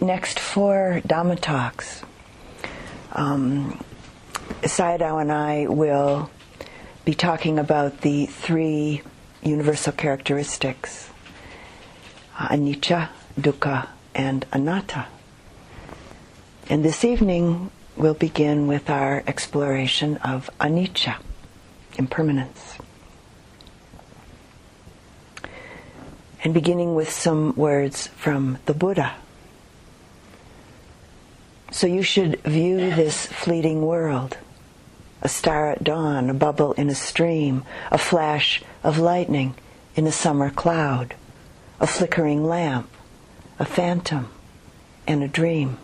next four Dhamma talks, um, Sayadaw and I will be talking about the three universal characteristics uh, anicca, dukkha, and anatta. And this evening we'll begin with our exploration of anicca, impermanence. And beginning with some words from the Buddha. So you should view this fleeting world a star at dawn, a bubble in a stream, a flash of lightning in a summer cloud, a flickering lamp, a phantom, and a dream.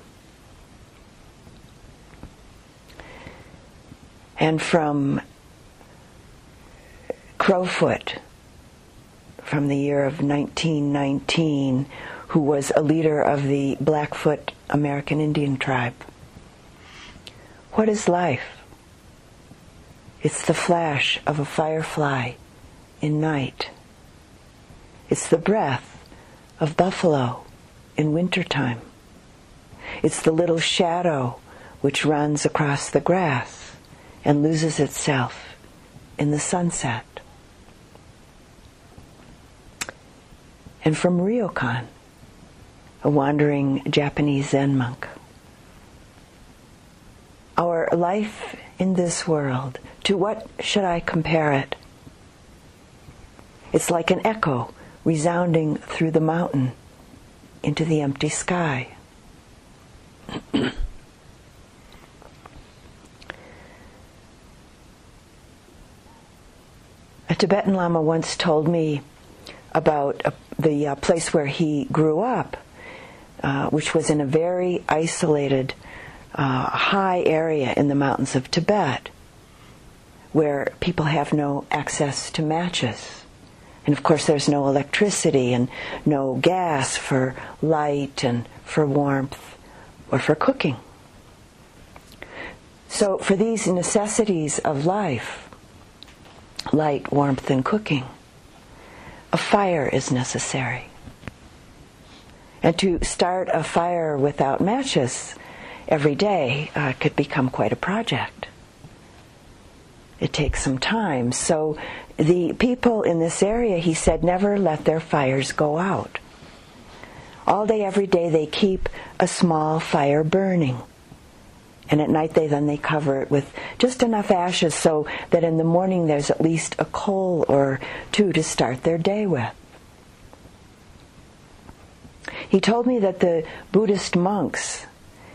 And from Crowfoot, from the year of 1919, who was a leader of the Blackfoot American Indian tribe. What is life? It's the flash of a firefly in night. It's the breath of buffalo in wintertime. It's the little shadow which runs across the grass and loses itself in the sunset. And from Ryokan, a wandering Japanese Zen monk. Our life in this world, to what should I compare it? It's like an echo resounding through the mountain into the empty sky. a Tibetan Lama once told me about the uh, place where he grew up, uh, which was in a very isolated, uh, high area in the mountains of Tibet, where people have no access to matches. And of course, there's no electricity and no gas for light and for warmth or for cooking. So, for these necessities of life, light, warmth, and cooking, a fire is necessary. And to start a fire without matches every day uh, could become quite a project. It takes some time. So the people in this area, he said, never let their fires go out. All day, every day, they keep a small fire burning. And at night, they then they cover it with just enough ashes so that in the morning there's at least a coal or two to start their day with. He told me that the Buddhist monks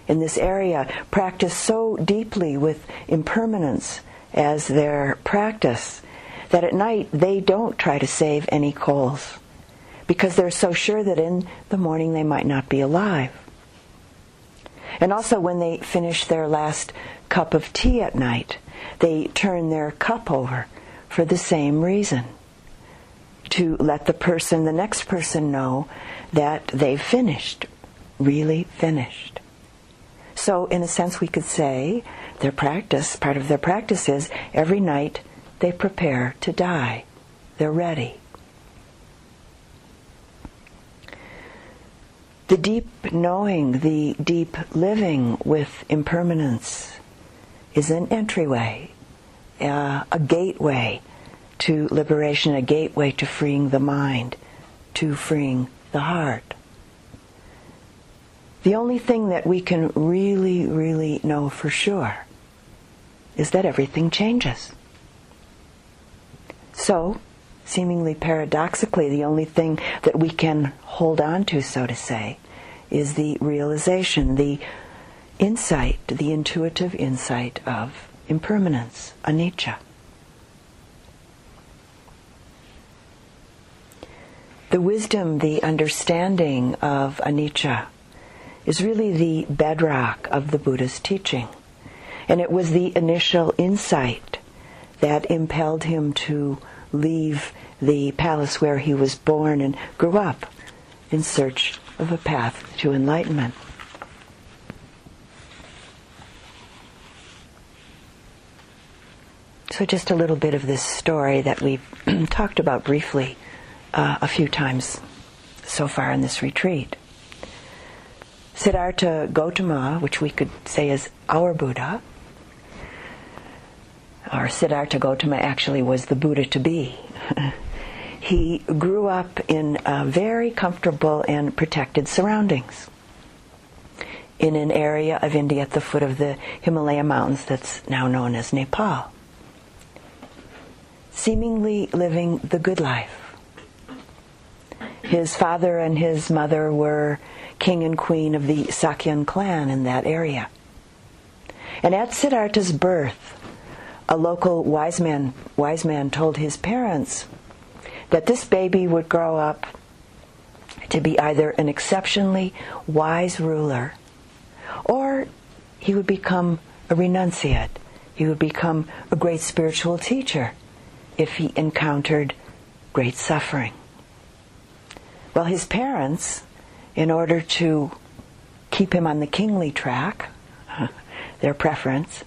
in this area practice so deeply with impermanence as their practice that at night they don't try to save any coals because they're so sure that in the morning they might not be alive. And also, when they finish their last cup of tea at night, they turn their cup over for the same reason to let the person, the next person, know that they've finished, really finished. So, in a sense, we could say their practice, part of their practice is every night they prepare to die. They're ready. The deep knowing, the deep living with impermanence is an entryway, uh, a gateway to liberation, a gateway to freeing the mind, to freeing the heart. The only thing that we can really, really know for sure is that everything changes. So, seemingly paradoxically, the only thing that we can hold on to, so to say, is the realization, the insight, the intuitive insight of impermanence, anicca. The wisdom, the understanding of anicca is really the bedrock of the Buddha's teaching. And it was the initial insight that impelled him to leave the palace where he was born and grew up in search of a path to enlightenment. So, just a little bit of this story that we've talked about briefly uh, a few times so far in this retreat. Siddhartha Gautama, which we could say is our Buddha, or Siddhartha Gautama actually was the Buddha to be. he grew up in very comfortable and protected surroundings in an area of India at the foot of the Himalaya mountains that's now known as Nepal. Seemingly living the good life. His father and his mother were king and queen of the Sakyan clan in that area. And at Siddhartha's birth, a local wise man, wise man told his parents that this baby would grow up to be either an exceptionally wise ruler or he would become a renunciate. He would become a great spiritual teacher if he encountered great suffering. Well, his parents, in order to keep him on the kingly track, their preference,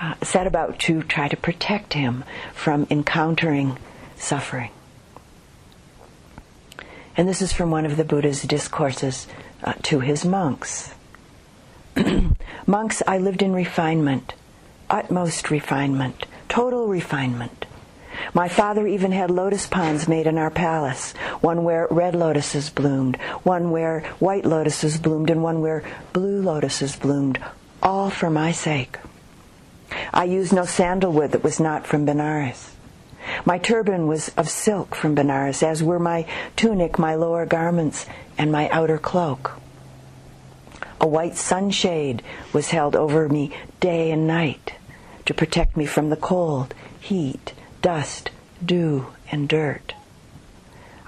uh, set about to try to protect him from encountering suffering. And this is from one of the Buddha's discourses uh, to his monks. monks, I lived in refinement, utmost refinement, total refinement. My father even had lotus ponds made in our palace, one where red lotuses bloomed, one where white lotuses bloomed, and one where blue lotuses bloomed, all for my sake. I used no sandalwood that was not from Benares. My turban was of silk from Benares, as were my tunic, my lower garments, and my outer cloak. A white sunshade was held over me day and night to protect me from the cold, heat, dust, dew, and dirt.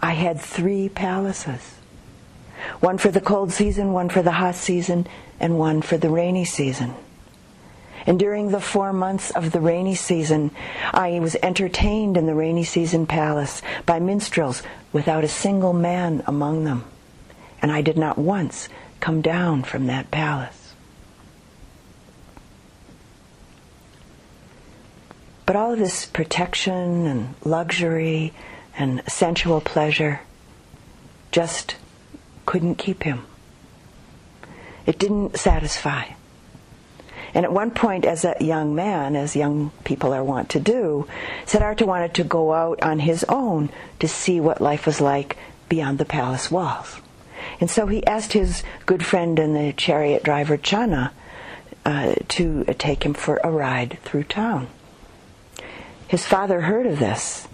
I had three palaces one for the cold season, one for the hot season, and one for the rainy season. And during the four months of the rainy season, I was entertained in the rainy season palace by minstrels without a single man among them. And I did not once come down from that palace. But all of this protection and luxury and sensual pleasure just couldn't keep him. It didn't satisfy. And at one point, as a young man, as young people are wont to do, Siddhartha wanted to go out on his own to see what life was like beyond the palace walls. And so he asked his good friend and the chariot driver Channa uh, to take him for a ride through town. His father heard of this,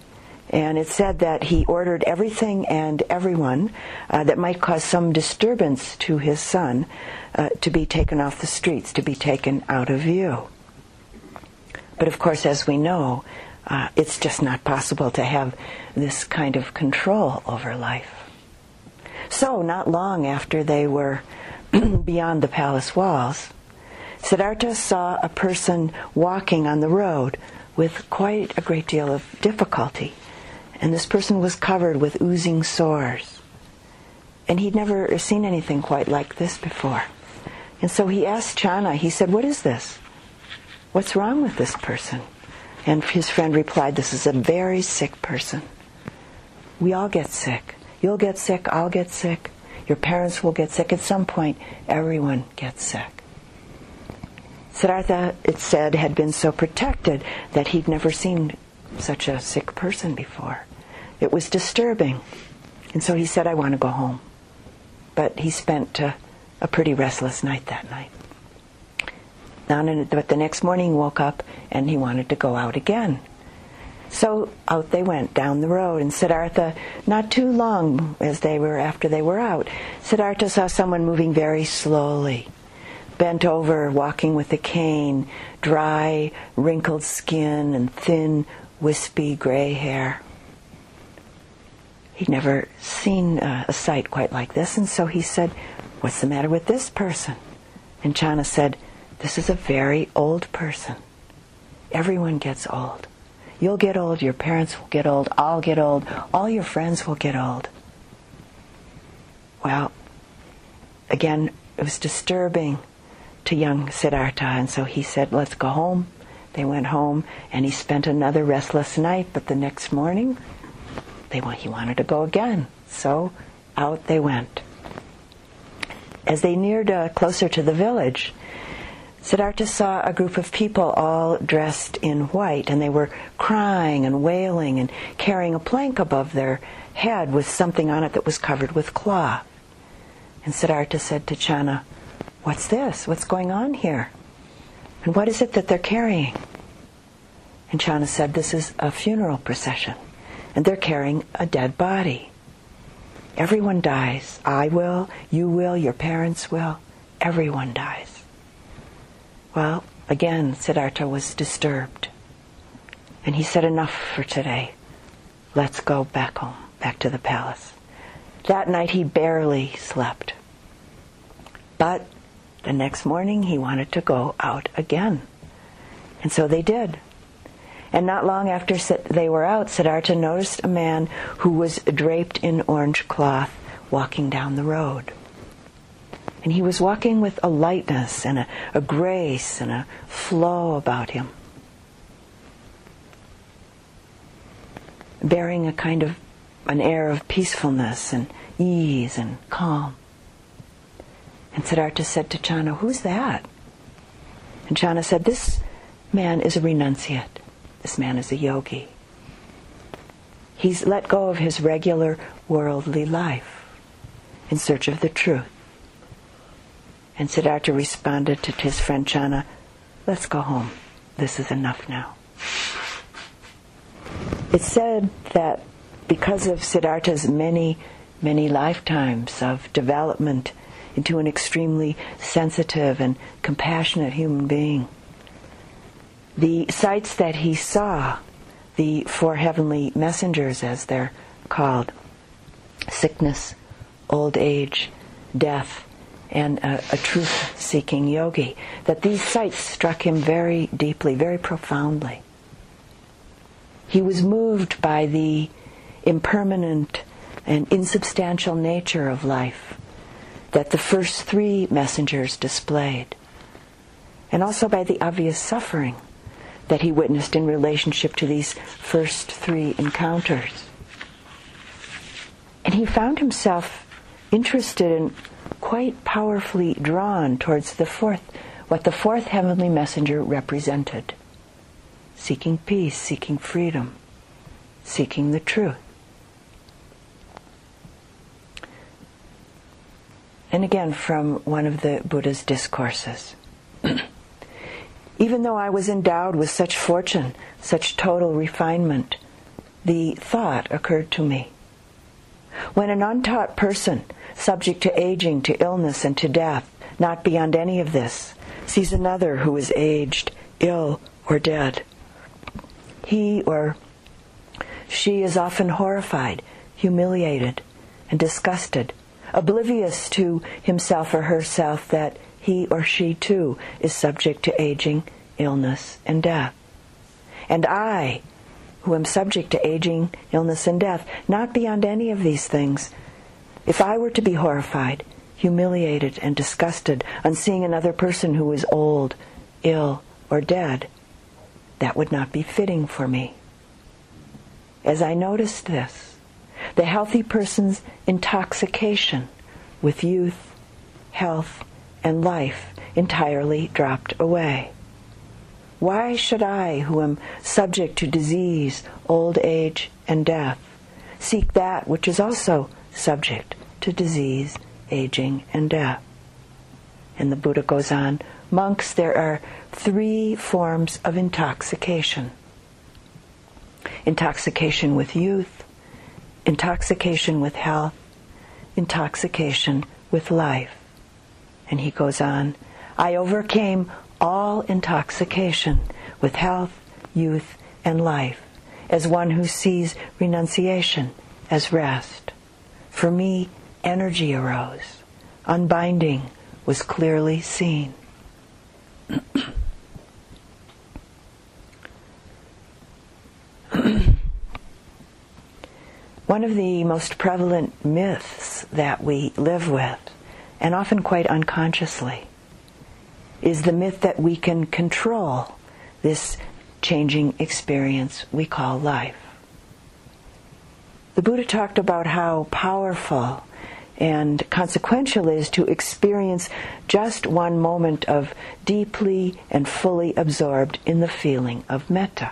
and it said that he ordered everything and everyone uh, that might cause some disturbance to his son uh, to be taken off the streets, to be taken out of view. But of course, as we know, uh, it's just not possible to have this kind of control over life. So, not long after they were beyond the palace walls, Siddhartha saw a person walking on the road with quite a great deal of difficulty. And this person was covered with oozing sores. And he'd never seen anything quite like this before. And so he asked Channa, he said, What is this? What's wrong with this person? And his friend replied, This is a very sick person. We all get sick. You'll get sick, I'll get sick, your parents will get sick. At some point, everyone gets sick. Siddhartha, it said, had been so protected that he'd never seen such a sick person before. It was disturbing. And so he said, I want to go home. But he spent uh, a pretty restless night that night. But the next morning he woke up and he wanted to go out again. So out they went down the road, and Siddhartha, not too long as they were after they were out, Siddhartha saw someone moving very slowly, bent over, walking with a cane, dry, wrinkled skin, and thin, wispy gray hair. He'd never seen uh, a sight quite like this, and so he said, What's the matter with this person? And Channa said, This is a very old person. Everyone gets old. You'll get old, your parents will get old, I'll get old, all your friends will get old. Well, again, it was disturbing to young Siddhartha, and so he said, Let's go home. They went home, and he spent another restless night, but the next morning, they, he wanted to go again. So out they went. as they neared uh, closer to the village, Siddhartha saw a group of people all dressed in white, and they were crying and wailing and carrying a plank above their head with something on it that was covered with cloth. And Siddhartha said to Channa, What's this? What's going on here? And what is it that they're carrying? And Channa said, This is a funeral procession, and they're carrying a dead body. Everyone dies. I will, you will, your parents will. Everyone dies. Well, again, Siddhartha was disturbed. And he said, Enough for today. Let's go back home, back to the palace. That night he barely slept. But the next morning he wanted to go out again. And so they did. And not long after they were out, Siddhartha noticed a man who was draped in orange cloth walking down the road. And he was walking with a lightness and a, a grace and a flow about him, bearing a kind of an air of peacefulness and ease and calm. And Siddhartha said to Channa, Who's that? And Channa said, This man is a renunciate. This man is a yogi. He's let go of his regular worldly life in search of the truth. And Siddhartha responded to his friend Channa, Let's go home. This is enough now. It's said that because of Siddhartha's many, many lifetimes of development into an extremely sensitive and compassionate human being, the sights that he saw, the four heavenly messengers as they're called, sickness, old age, death, and a, a truth seeking yogi, that these sights struck him very deeply, very profoundly. He was moved by the impermanent and insubstantial nature of life that the first three messengers displayed, and also by the obvious suffering that he witnessed in relationship to these first three encounters. And he found himself interested and quite powerfully drawn towards the fourth, what the fourth heavenly messenger represented seeking peace, seeking freedom, seeking the truth. And again, from one of the Buddha's discourses. Even though I was endowed with such fortune, such total refinement, the thought occurred to me. When an untaught person, subject to aging, to illness, and to death, not beyond any of this, sees another who is aged, ill, or dead, he or she is often horrified, humiliated, and disgusted, oblivious to himself or herself that he or she too is subject to aging, illness, and death. And I, who am subject to aging, illness, and death, not beyond any of these things, if I were to be horrified, humiliated, and disgusted on seeing another person who is old, ill, or dead, that would not be fitting for me. As I noticed this, the healthy person's intoxication with youth, health, and life entirely dropped away. Why should I, who am subject to disease, old age, and death, seek that which is also subject to disease, aging, and death? And the Buddha goes on Monks, there are three forms of intoxication intoxication with youth, intoxication with health, intoxication with life. And he goes on, I overcame all intoxication with health, youth, and life as one who sees renunciation as rest. For me, energy arose. Unbinding was clearly seen. One of the most prevalent myths that we live with and often quite unconsciously, is the myth that we can control this changing experience we call life. The Buddha talked about how powerful and consequential is to experience just one moment of deeply and fully absorbed in the feeling of metta.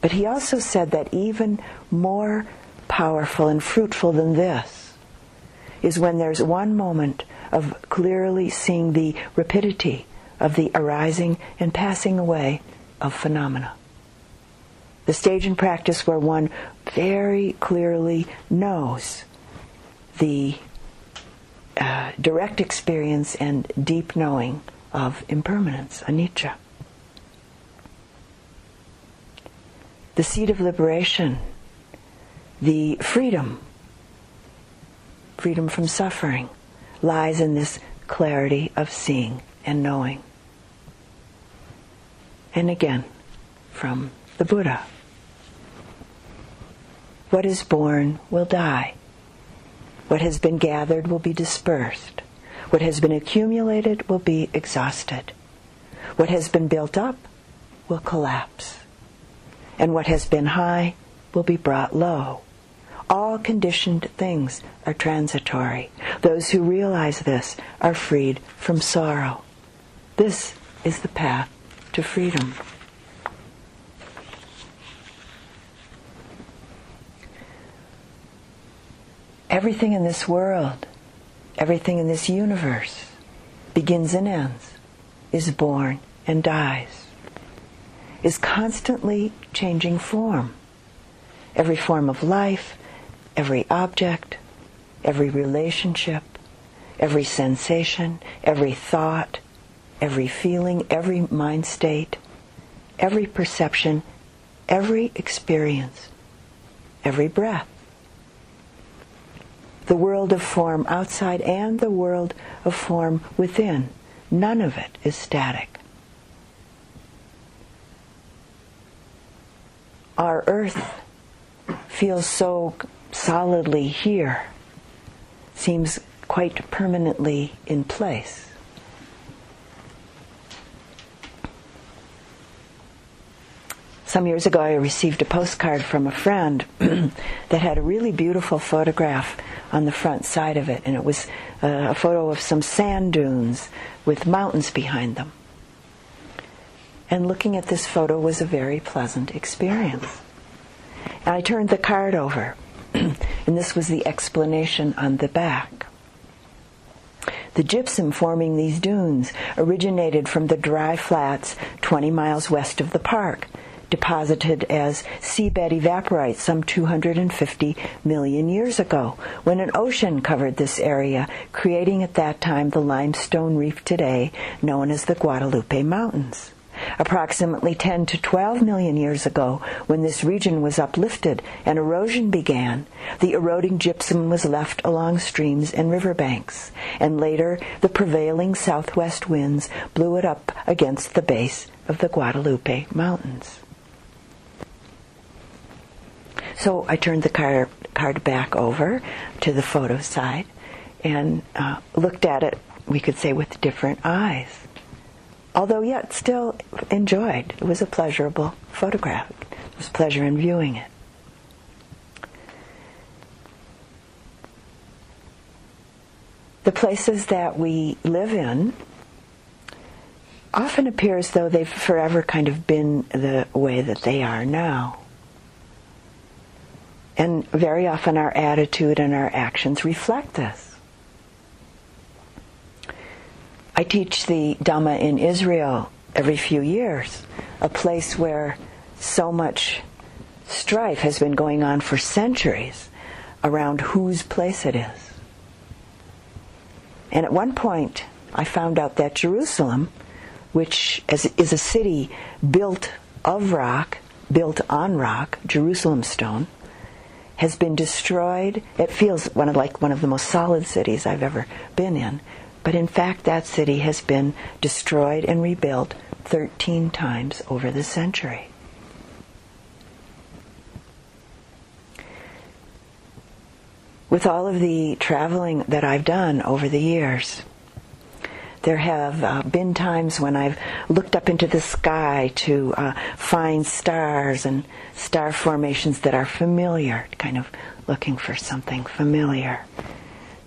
But he also said that even more powerful and fruitful than this is when there's one moment of clearly seeing the rapidity of the arising and passing away of phenomena. The stage in practice where one very clearly knows the uh, direct experience and deep knowing of impermanence, anicca. The seed of liberation, the freedom, freedom from suffering, lies in this clarity of seeing and knowing. And again, from the Buddha. What is born will die. What has been gathered will be dispersed. What has been accumulated will be exhausted. What has been built up will collapse. And what has been high will be brought low. All conditioned things are transitory. Those who realize this are freed from sorrow. This is the path to freedom. Everything in this world, everything in this universe begins and ends, is born and dies, is constantly changing form. Every form of life, every object, every relationship, every sensation, every thought, every feeling, every mind state, every perception, every experience, every breath the world of form outside and the world of form within. None of it is static. Our earth feels so solidly here, seems quite permanently in place. Some years ago, I received a postcard from a friend that had a really beautiful photograph on the front side of it, and it was uh, a photo of some sand dunes with mountains behind them. And looking at this photo was a very pleasant experience. And I turned the card over, and this was the explanation on the back. The gypsum forming these dunes originated from the dry flats 20 miles west of the park deposited as seabed evaporites some 250 million years ago, when an ocean covered this area, creating at that time the limestone reef today known as the Guadalupe Mountains. Approximately 10 to 12 million years ago, when this region was uplifted and erosion began, the eroding gypsum was left along streams and riverbanks, and later the prevailing southwest winds blew it up against the base of the Guadalupe Mountains. So I turned the card, card back over to the photo side and uh, looked at it, we could say, with different eyes. Although yet still enjoyed. It was a pleasurable photograph. There was pleasure in viewing it. The places that we live in often appear as though they've forever kind of been the way that they are now. And very often our attitude and our actions reflect this. I teach the Dhamma in Israel every few years, a place where so much strife has been going on for centuries around whose place it is. And at one point, I found out that Jerusalem, which is a city built of rock, built on rock, Jerusalem stone, has been destroyed. It feels one of like one of the most solid cities I've ever been in. But in fact, that city has been destroyed and rebuilt 13 times over the century. With all of the traveling that I've done over the years, there have uh, been times when I've looked up into the sky to uh, find stars and star formations that are familiar, kind of looking for something familiar.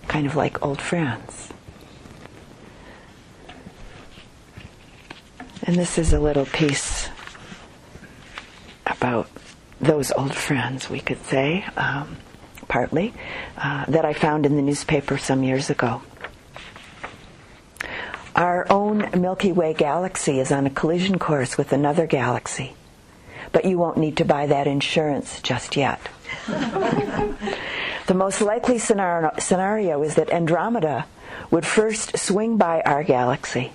kind of like old friends. And this is a little piece about those old friends, we could say, um, partly, uh, that I found in the newspaper some years ago. Our own Milky Way galaxy is on a collision course with another galaxy, but you won't need to buy that insurance just yet. the most likely scenario is that Andromeda would first swing by our galaxy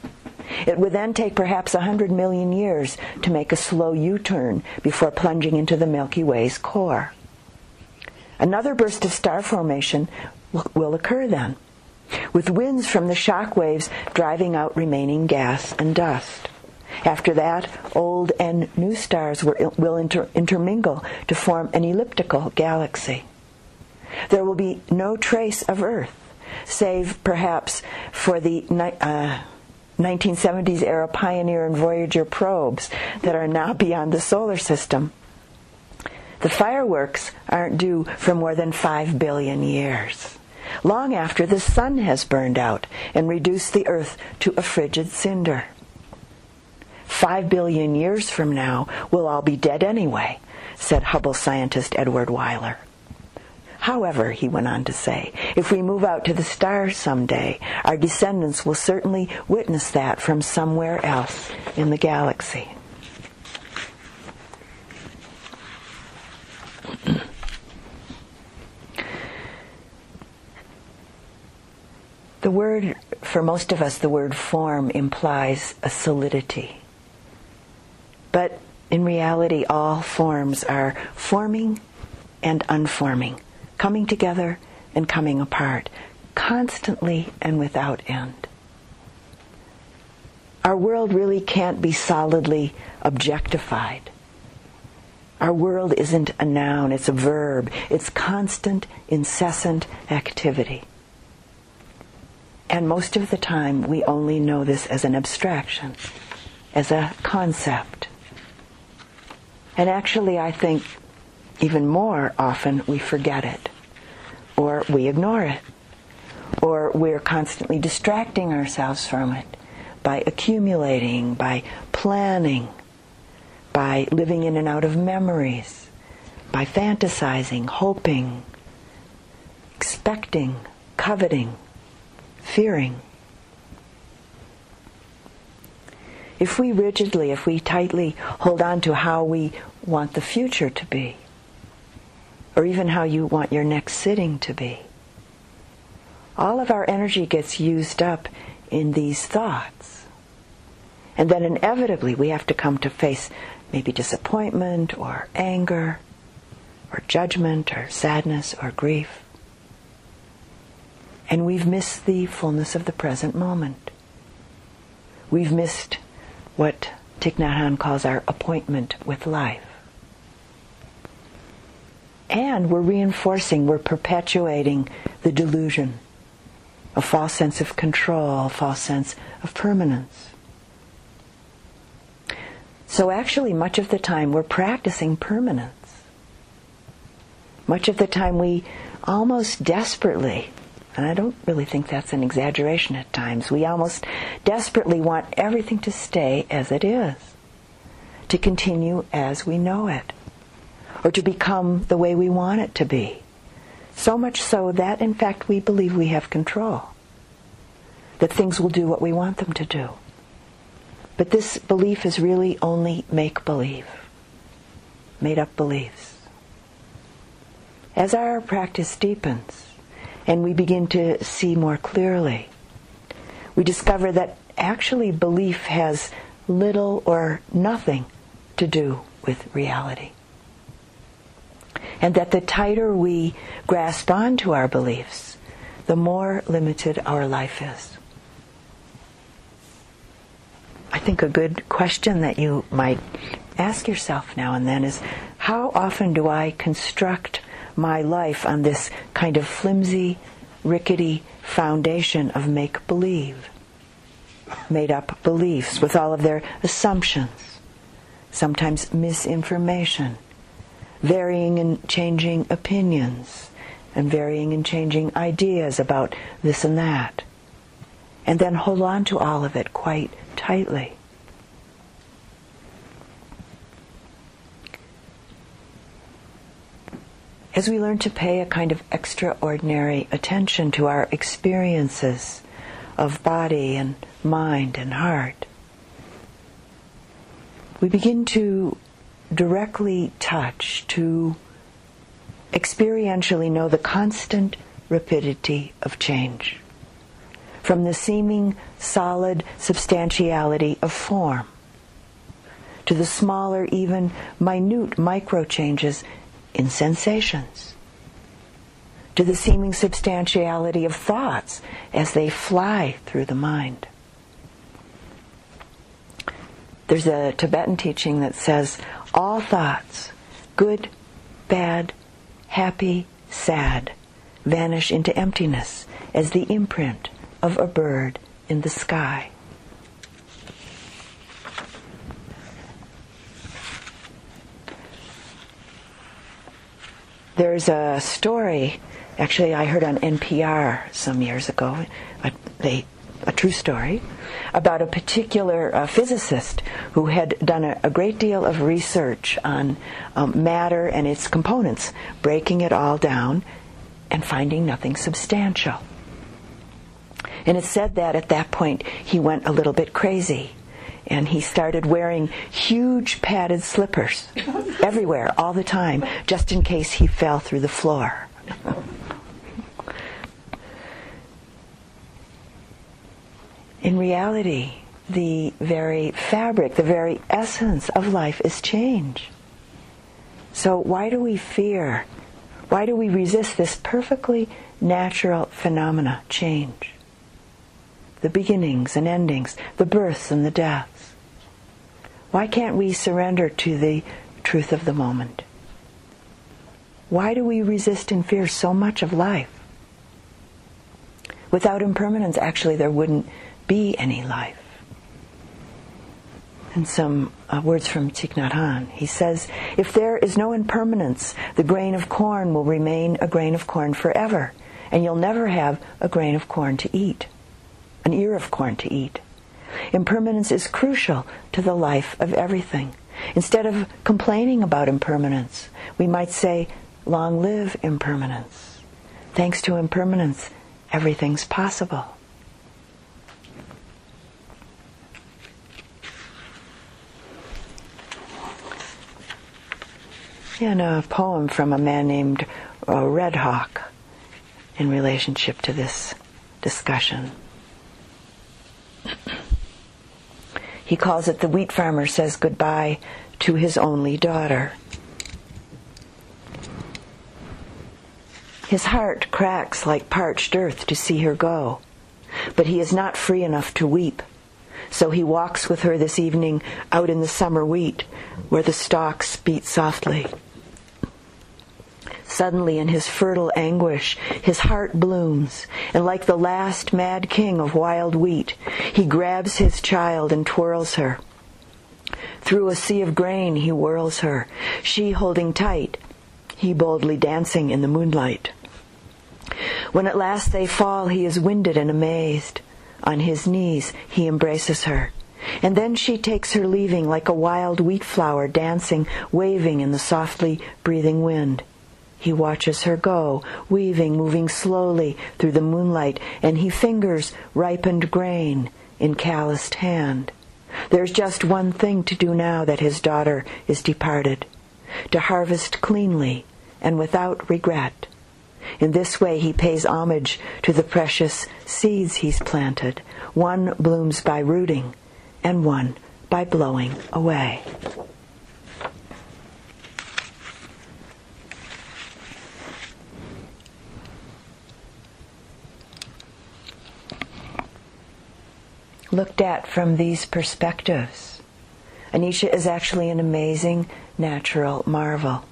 it would then take perhaps a hundred million years to make a slow U-turn before plunging into the Milky Way's core. Another burst of star formation will occur then, with winds from the shock waves driving out remaining gas and dust. After that, old and new stars will inter- intermingle to form an elliptical galaxy. There will be no trace of Earth, save perhaps for the uh, 1970s era Pioneer and Voyager probes that are now beyond the solar system. The fireworks aren't due for more than 5 billion years, long after the sun has burned out and reduced the Earth to a frigid cinder. Five billion years from now, we'll all be dead anyway, said Hubble scientist Edward Weiler. However, he went on to say, if we move out to the stars someday, our descendants will certainly witness that from somewhere else in the galaxy. the word, for most of us, the word form implies a solidity. But in reality, all forms are forming and unforming coming together and coming apart, constantly and without end. Our world really can't be solidly objectified. Our world isn't a noun, it's a verb. It's constant, incessant activity. And most of the time, we only know this as an abstraction, as a concept. And actually, I think even more often we forget it or we ignore it or we're constantly distracting ourselves from it by accumulating, by planning, by living in and out of memories, by fantasizing, hoping, expecting, coveting, fearing. If we rigidly, if we tightly hold on to how we want the future to be, or even how you want your next sitting to be. All of our energy gets used up in these thoughts. And then inevitably we have to come to face maybe disappointment or anger or judgment or sadness or grief. And we've missed the fullness of the present moment. We've missed what Thich Nhat Hanh calls our appointment with life. And we're reinforcing, we're perpetuating the delusion, a false sense of control, a false sense of permanence. So actually, much of the time we're practicing permanence. Much of the time we almost desperately, and I don't really think that's an exaggeration at times, we almost desperately want everything to stay as it is, to continue as we know it or to become the way we want it to be. So much so that, in fact, we believe we have control, that things will do what we want them to do. But this belief is really only make believe, made up beliefs. As our practice deepens and we begin to see more clearly, we discover that actually belief has little or nothing to do with reality and that the tighter we grasp onto our beliefs, the more limited our life is. I think a good question that you might ask yourself now and then is how often do I construct my life on this kind of flimsy, rickety foundation of make believe? Made up beliefs with all of their assumptions, sometimes misinformation varying and changing opinions, and varying and changing ideas about this and that. And then hold on to all of it quite tightly. As we learn to pay a kind of extraordinary attention to our experiences of body and mind and heart, we begin to directly touch, to experientially know the constant rapidity of change. From the seeming solid substantiality of form to the smaller, even minute micro changes in sensations, to the seeming substantiality of thoughts as they fly through the mind. There's a Tibetan teaching that says all thoughts, good, bad, happy, sad, vanish into emptiness as the imprint of a bird in the sky. There's a story, actually, I heard on NPR some years ago. They a true story about a particular uh, physicist who had done a, a, great deal of research on um, matter and its components, breaking it all down and finding nothing substantial. And it said that at that point he went a little bit crazy and he started wearing huge padded slippers everywhere all the time just in case he fell through the floor. in reality, the very fabric, the very essence of life is change. So, why do we fear? Why do we resist this perfectly natural phenomena, change? The beginnings and endings, the births and the deaths. Why can't we surrender to the truth of the moment? Why do we resist and fear so much of life? Without impermanence, actually, there wouldn't be any life. And some uh, words from Thich Nhat Hanh. He says, If there is no impermanence, the grain of corn will remain a grain of corn forever, and you'll never have a grain of corn to eat, an ear of corn to eat. Impermanence is crucial to the life of everything. Instead of complaining about impermanence, we might say, Long live impermanence. Thanks to impermanence, everything's possible. In a poem from a man named uh, Red Hawk in relationship to this discussion. he calls it The Wheat Farmer Says Goodbye to His Only Daughter. His heart cracks like parched earth to see her go, but he is not free enough to weep. So he walks with her this evening out in the summer wheat, where the stalks beat softly. Suddenly, in his fertile anguish, his heart blooms, and like the last mad king of wild wheat, he grabs his child and twirls her. Through a sea of grain he whirls her, she holding tight, he boldly dancing in the moonlight. When at last they fall, he is winded and amazed. On his knees he embraces her. And then she takes her leaving like a wild wheat flower dancing, waving in the softly breathing wind. He watches her go, weaving, moving slowly through the moonlight, and he fingers ripened grain in calloused hand. There's just one thing to do now that his daughter is departed to harvest cleanly and without regret. In this way, he pays homage to the precious seeds he's planted. One blooms by rooting, and one by blowing away. Looked at from these perspectives, anicca is actually an amazing natural marvel.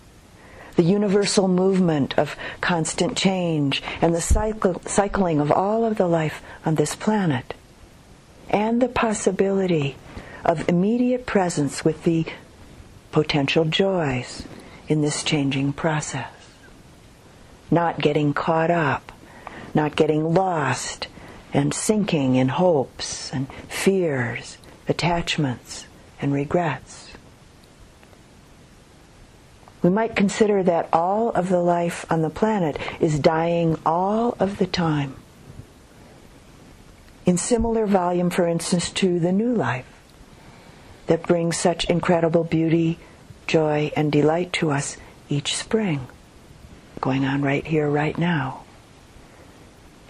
The universal movement of constant change and the cycle, cycling of all of the life on this planet, and the possibility of immediate presence with the potential joys in this changing process. not getting caught up, not getting lost and sinking in hopes and fears, attachments and regrets. We might consider that all of the life on the planet is dying all of the time. In similar volume, for instance, to the new life that brings such incredible beauty, joy, and delight to us each spring, going on right here, right now.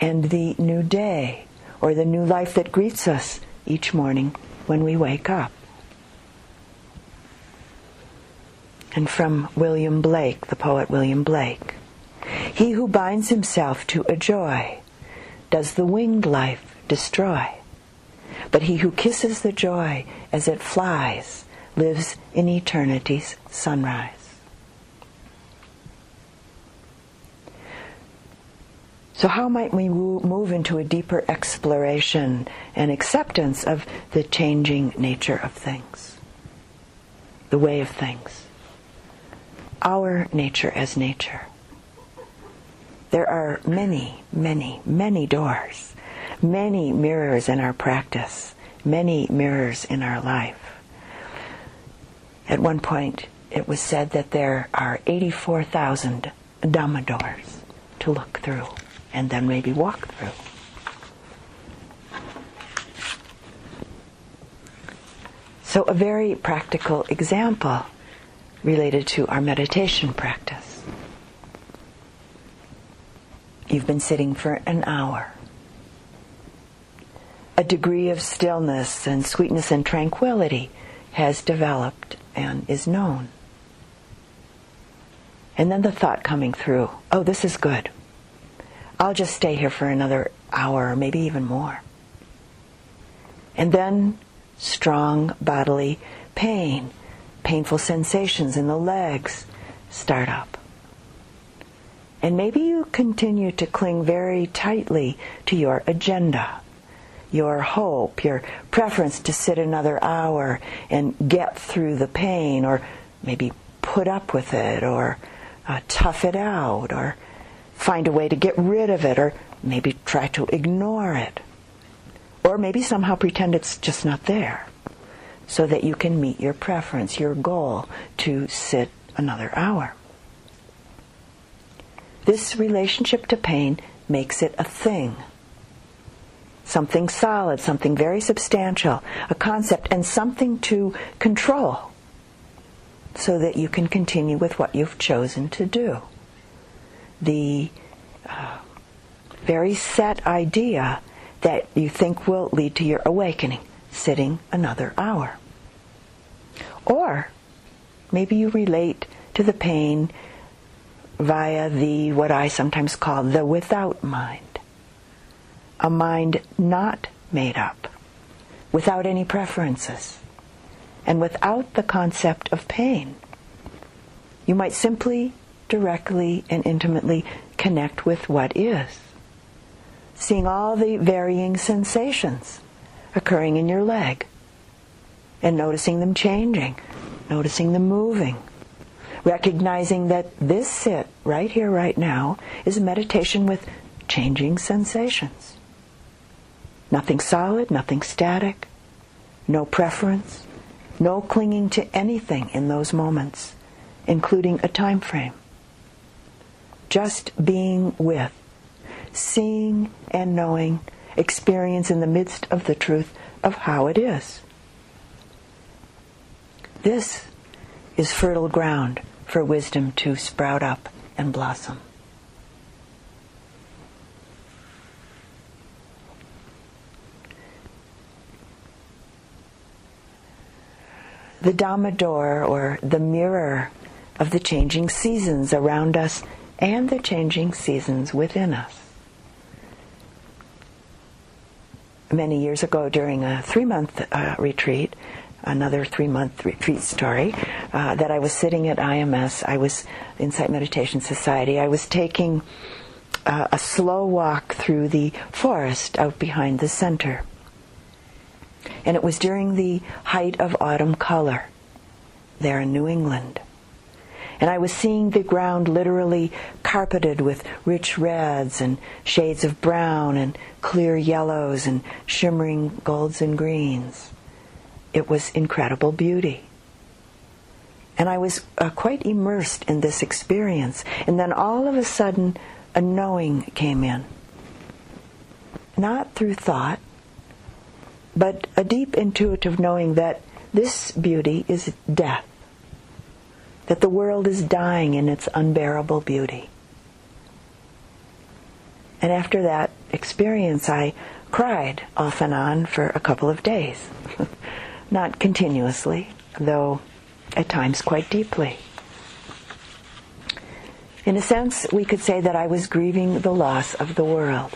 And the new day, or the new life that greets us each morning when we wake up. And from William Blake, the poet William Blake. He who binds himself to a joy does the winged life destroy. But he who kisses the joy as it flies lives in eternity's sunrise. So, how might we move into a deeper exploration and acceptance of the changing nature of things, the way of things, our nature as nature? There are many, many, many doors, many mirrors in our practice, many mirrors in our life. At one point, it was said that there are 84,000 Dhamma doors to look through and then maybe walk through. So, a very practical example related to our meditation practice. You've been sitting for an hour. A degree of stillness and sweetness and tranquility has developed and is known. And then the thought coming through, oh, this is good. I'll just stay here for another hour or maybe even more. And then strong bodily pain, painful sensations in the legs start up. And maybe you continue to cling very tightly to your agenda, your hope, your preference to sit another hour and get through the pain, or maybe put up with it, or uh, tough it out, or find a way to get rid of it, or maybe try to ignore it. Or maybe somehow pretend it's just not there so that you can meet your preference, your goal to sit another hour. This relationship to pain makes it a thing. Something solid, something very substantial, a concept, and something to control so that you can continue with what you've chosen to do the uh, very set idea that you think will lead to your awakening, sitting another hour. Or maybe you relate to the pain via the what I sometimes call the without mind. A mind not made up, without any preferences, and without the concept of pain. You might simply directly and intimately connect with what is. Seeing all the varying sensations occurring in your leg and noticing them changing, noticing them moving, recognizing that this sit right here, right now, is a meditation with changing sensations. Nothing solid, nothing static, no preference, no clinging to anything in those moments, including a time frame just being with, seeing and knowing, experience in the midst of the truth of how it is. This is fertile ground for wisdom to sprout up and blossom. The Dhamma door, or the mirror of the changing seasons around us and the changing seasons within us. Many years ago, during a three month uh, retreat, another three month retreat story, uh, that I was sitting at IMS, I was Insight Meditation Society, I was taking uh, a slow walk through the forest out behind the center. And it was during the height of autumn color there in New England. And I was seeing the ground literally carpeted with rich reds and shades of brown and clear yellows and shimmering golds and greens. It was incredible beauty. And I was uh, quite immersed in this experience. And then all of a sudden, a knowing came in. Not through thought, but a deep intuitive knowing that this beauty is death, that the world is dying in its unbearable beauty. And after that experience, I cried off and on for a couple of days. Not continuously, though at times quite deeply. In a sense, we could say that I was grieving the loss of the world,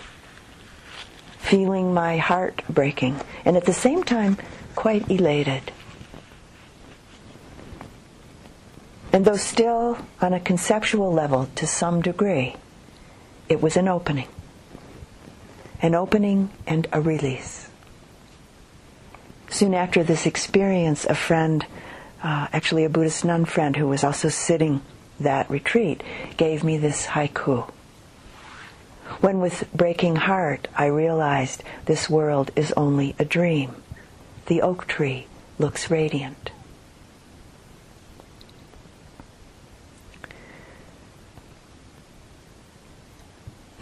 feeling my heart breaking, and at the same time quite elated. And though still on a conceptual level to some degree, it was an opening. An opening and a release. Soon after this experience, a friend, uh, actually a Buddhist nun friend who was also sitting that retreat, gave me this haiku. When with breaking heart I realized this world is only a dream, the oak tree looks radiant.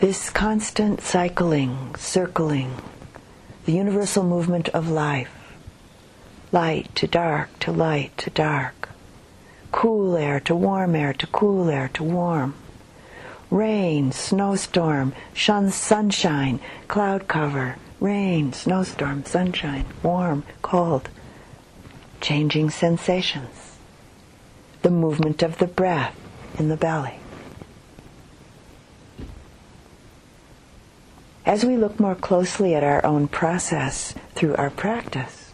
This constant cycling, circling, the universal movement of life, light to dark to light to dark, cool air to warm air to cool air to warm, rain, snowstorm, shun, sunshine, cloud cover, rain, snowstorm, sunshine, warm, cold, changing sensations, the movement of the breath in the belly. As we look more closely at our own process through our practice,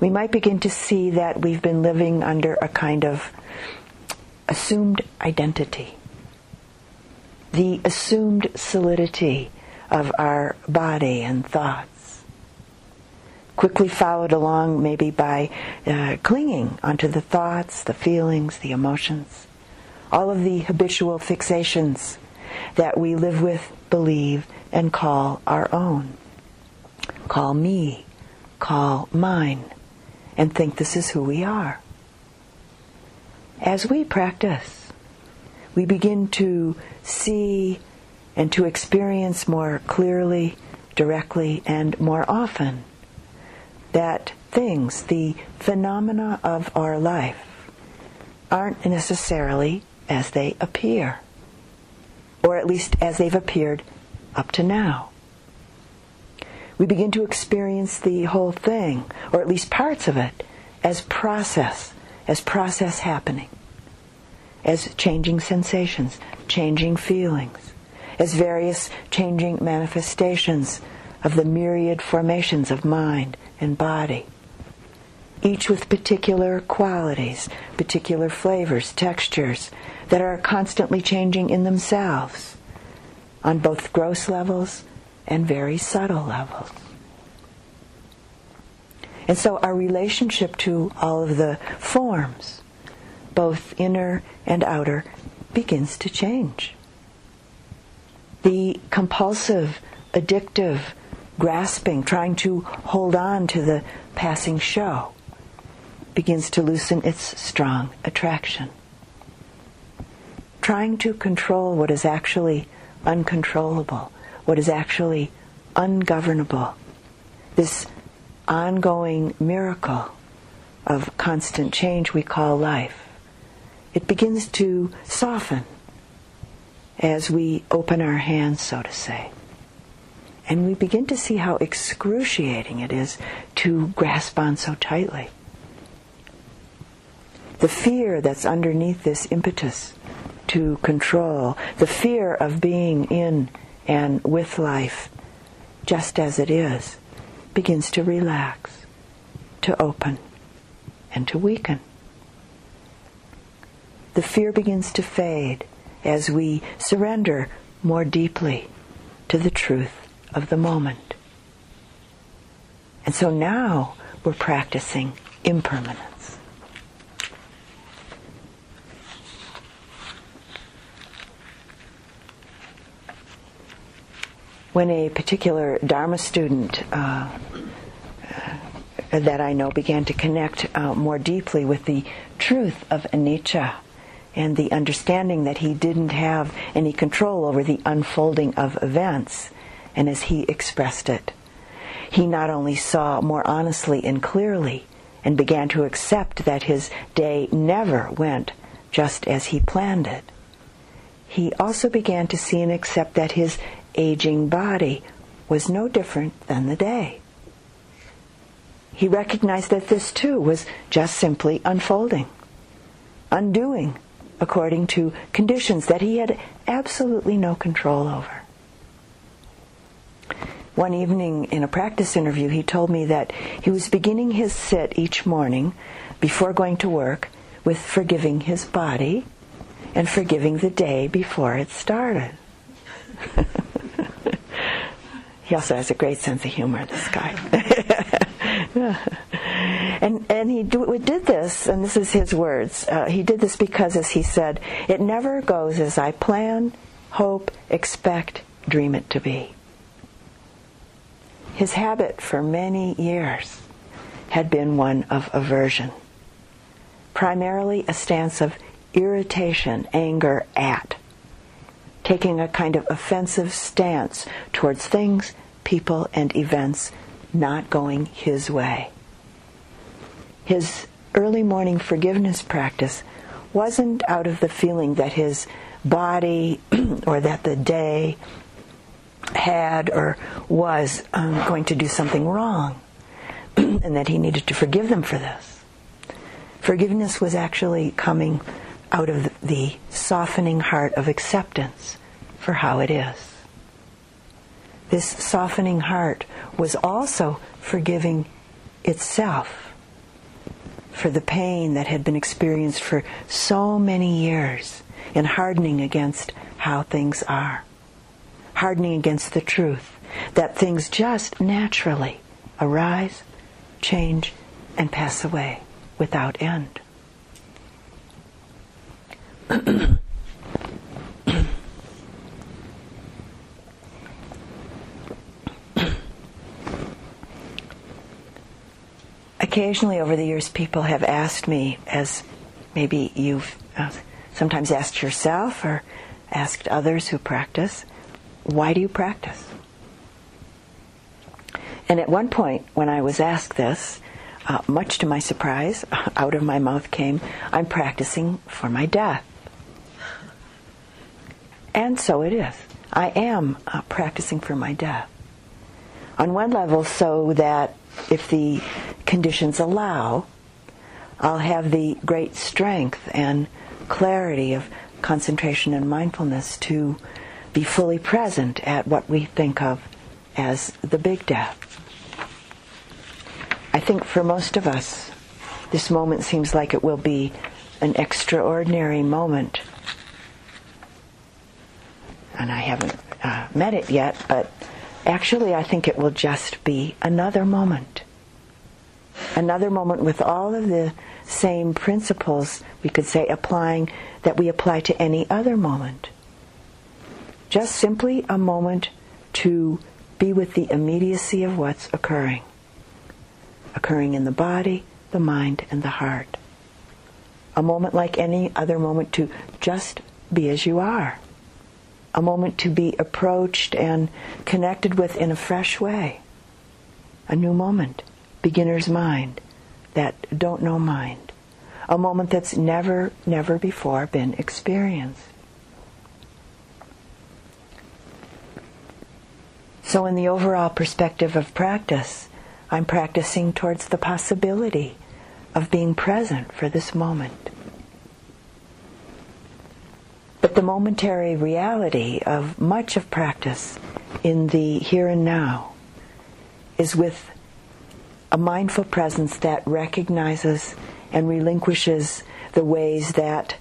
we might begin to see that we've been living under a kind of assumed identity. The assumed solidity of our body and thoughts. Quickly followed along maybe by uh, clinging onto the thoughts, the feelings, the emotions, all of the habitual fixations that we live with, believe, and call our own. Call me, call mine, and think this is who we are. As we practice, we begin to see and to experience more clearly, directly, and more often that things, the phenomena of our life, aren't necessarily as they appear, or at least as they've appeared up to now. We begin to experience the whole thing, or at least parts of it, as process, as process happening, as changing sensations, changing feelings, as various changing manifestations of the myriad formations of mind and body, each with particular qualities, particular flavors, textures that are constantly changing in themselves on both gross levels and very subtle levels. And so our relationship to all of the forms, both inner and outer, begins to change. The compulsive, addictive, grasping, trying to hold on to the passing show, begins to loosen its strong attraction. Trying to control what is actually uncontrollable, what is actually ungovernable. This ongoing miracle of constant change we call life. It begins to soften as we open our hands, so to say. And we begin to see how excruciating it is to grasp on so tightly. The fear that's underneath this impetus to control, the fear of being in and with life just as it is, begins to relax, to open, and to weaken. The fear begins to fade as we surrender more deeply to the truth of the moment. And so now we're practicing impermanence. When a particular Dharma student uh, that I know began to connect uh, more deeply with the truth of anicca and the understanding that he didn't have any control over the unfolding of events, and as he expressed it, he not only saw more honestly and clearly and began to accept that his day never went just as he planned it. He also began to see and accept that his aging body was no different than the day. He recognized that this too was just simply unfolding, undoing according to conditions that he had absolutely no control over. One evening in a practice interview, he told me that he was beginning his sit each morning before going to work with forgiving his body and forgiving the day before it started. He also has a great sense of humor, this guy. and and he do, did this, and this is his words. Uh, he did this because, as he said, it never goes as I plan, hope, expect, dream it to be. His habit for many years had been one of aversion, primarily a stance of irritation, anger at, taking a kind of offensive stance towards things, people, and events not going his way. His early morning forgiveness practice wasn't out of the feeling that his body or that the day had or was um, going to do something wrong and that he needed to forgive them for this. Forgiveness was actually coming out of the softening heart of acceptance for how it is. This softening heart was also forgiving itself for the pain that had been experienced for so many years in hardening against how things are hardening against the truth that things just naturally arise, change, and pass away without end. Occasionally over the years, people have asked me, as maybe you've uh, sometimes asked yourself or asked others who practice, why do you practice? And at one point, when I was asked this, uh, much to my surprise, out of my mouth came, I'm practicing for my death. And so it is. I am uh, practicing for my death. On one level, so that if the conditions allow, I'll have the great strength and clarity of concentration and mindfulness to be fully present at what we think of as the big death. I think for most of us, this moment seems like it will be an extraordinary moment. And I haven't uh, met it yet, but actually I think it will just be another moment. Another moment with all of the same principles, we could say, applying that we apply to any other moment just simply a moment to be with the immediacy of what's occurring, occurring in the body, the mind, and the heart. A moment like any other moment to just be as you are. A moment to be approached and connected with in a fresh way. A new moment, beginner's mind, that don't know mind. A moment that's never, never before been experienced. So, in the overall perspective of practice, I'm practicing towards the possibility of being present for this moment. But the momentary reality of much of practice in the here and now is with a mindful presence that recognizes and relinquishes the ways that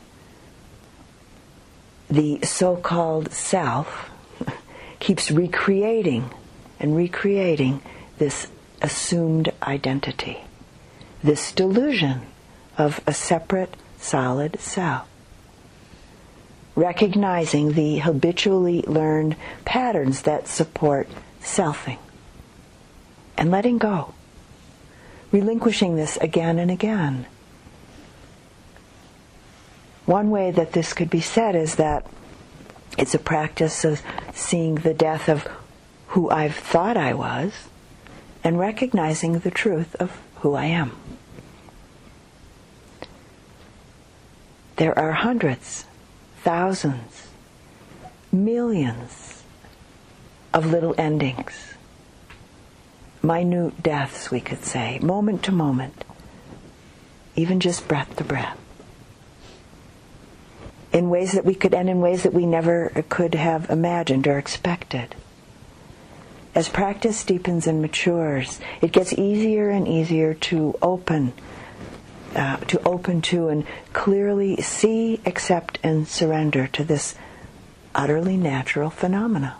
the so called self keeps recreating and recreating this assumed identity, this delusion of a separate, solid self. Recognizing the habitually learned patterns that support selfing, and letting go, relinquishing this again and again. One way that this could be said is that it's a practice of seeing the death of who I've thought I was and recognizing the truth of who I am. There are hundreds, thousands, millions of little endings, minute deaths, we could say, moment to moment, even just breath to breath in ways that we could, end in ways that we never could have imagined or expected. As practice deepens and matures, it gets easier and easier to open, uh, to open to and clearly see, accept, and surrender to this utterly natural phenomena.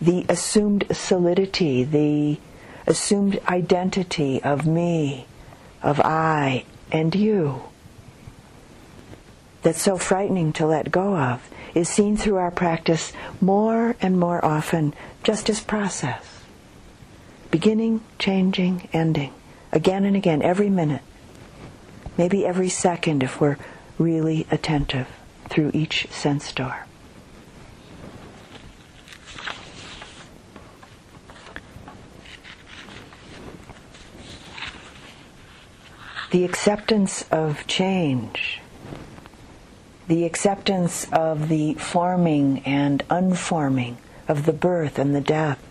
The assumed solidity, the assumed identity of me, of I, and you that's so frightening to let go of is seen through our practice more and more often just as process. Beginning, changing, ending. Again and again, every minute. Maybe every second if we're really attentive through each sense door. The acceptance of change the acceptance of the forming and unforming, of the birth and the death,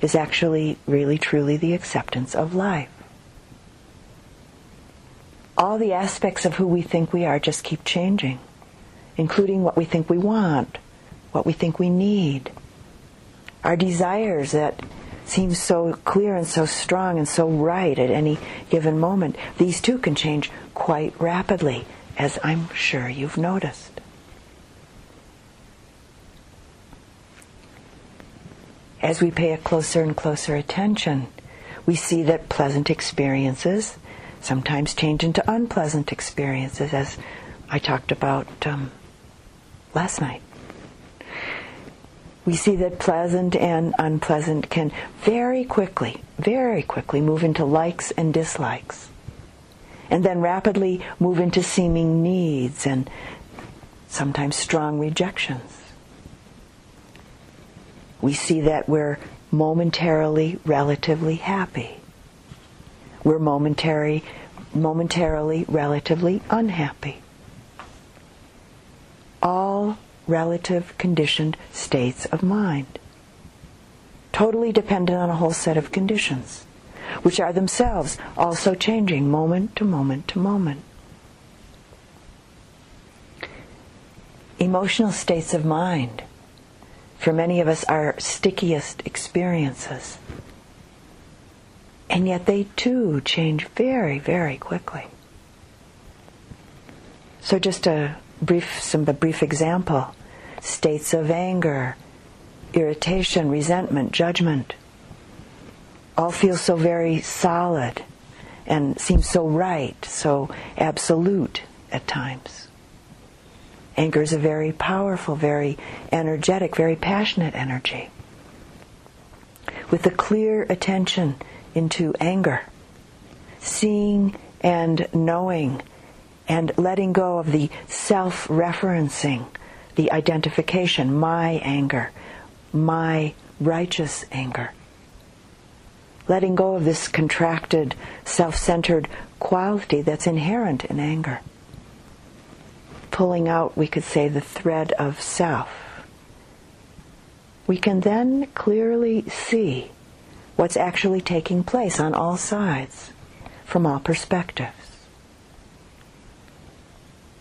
is actually really truly the acceptance of life. All the aspects of who we think we are just keep changing, including what we think we want, what we think we need. Our desires that seem so clear and so strong and so right at any given moment, these too can change quite rapidly as I'm sure you've noticed. As we pay a closer and closer attention, we see that pleasant experiences sometimes change into unpleasant experiences, as I talked about um, last night. We see that pleasant and unpleasant can very quickly, very quickly move into likes and dislikes and then rapidly move into seeming needs and sometimes strong rejections. We see that we're momentarily relatively happy. We're momentary, momentarily relatively unhappy. All relative conditioned states of mind. Totally dependent on a whole set of conditions which are themselves also changing moment to moment to moment. Emotional states of mind, for many of us, are stickiest experiences. And yet they too change very, very quickly. So just a brief, some a brief example: states of anger, irritation, resentment, judgment all feel so very solid and seem so right, so absolute at times. Anger is a very powerful, very energetic, very passionate energy. With a clear attention into anger, seeing and knowing and letting go of the self referencing, the identification, my anger, my righteous anger letting go of this contracted, self centered quality that's inherent in anger. Pulling out, we could say, the thread of self. We can then clearly see what's actually taking place on all sides, from all perspectives.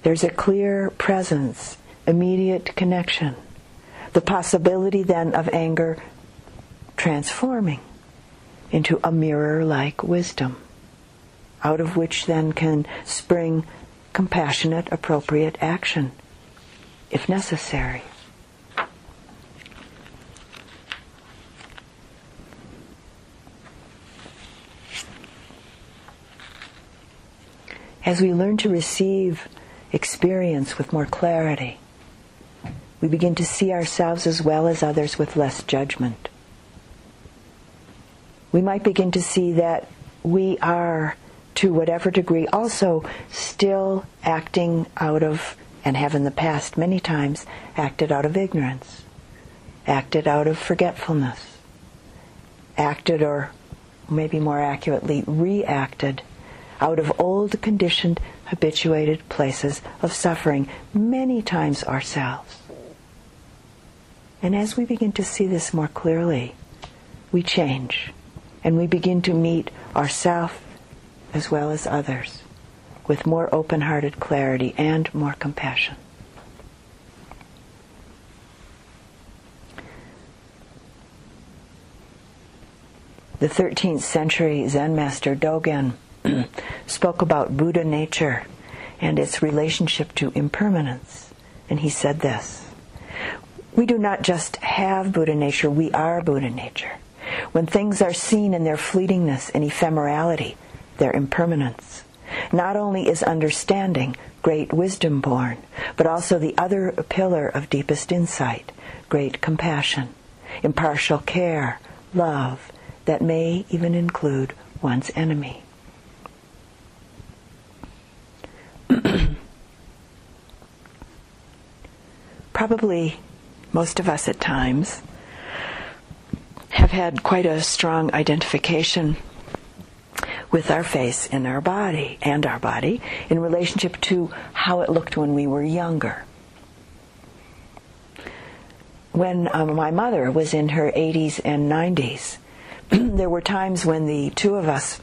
There's a clear presence, immediate connection, the possibility then of anger transforming into a mirror like wisdom, out of which then can spring compassionate, appropriate action, if necessary. As we learn to receive experience with more clarity. We begin to see ourselves as well as others with less judgment. We might begin to see that we are, to whatever degree, also still acting out of, and have in the past many times acted out of ignorance, acted out of forgetfulness, acted or maybe more accurately, reacted out of old conditioned habituated places of suffering, many times ourselves. And as we begin to see this more clearly, we change and we begin to meet ourselves as well as others with more open hearted clarity and more compassion. The 13th century Zen master Dogen spoke about Buddha nature and its relationship to impermanence. And he said this We do not just have Buddha nature, we are Buddha nature. When things are seen in their fleetingness and ephemerality, their impermanence, not only is understanding great wisdom born, but also the other pillar of deepest insight, great compassion, impartial care, love, that may even include one's enemy. Probably most of us at times have had quite a strong identification with our face and our body and our body in relationship to how it looked when we were younger. When um, my mother was in her 80s and 90s, there were times when the two of us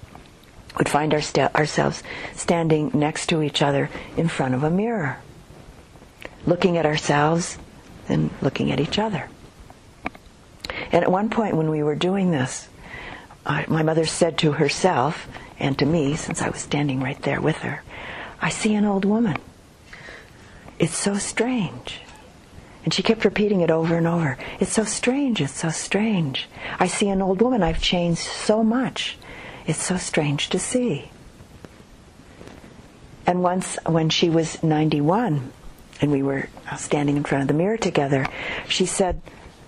would find our st- ourselves standing next to each other in front of a mirror, looking at ourselves and looking at each other. And at one point when we were doing this, my mother said to herself and to me, since I was standing right there with her, I see an old woman. It's so strange. And she kept repeating it over and over. It's so strange, it's so strange. I see an old woman. I've changed so much. It's so strange to see. And once, when she was 91, and we were standing in front of the mirror together, she said,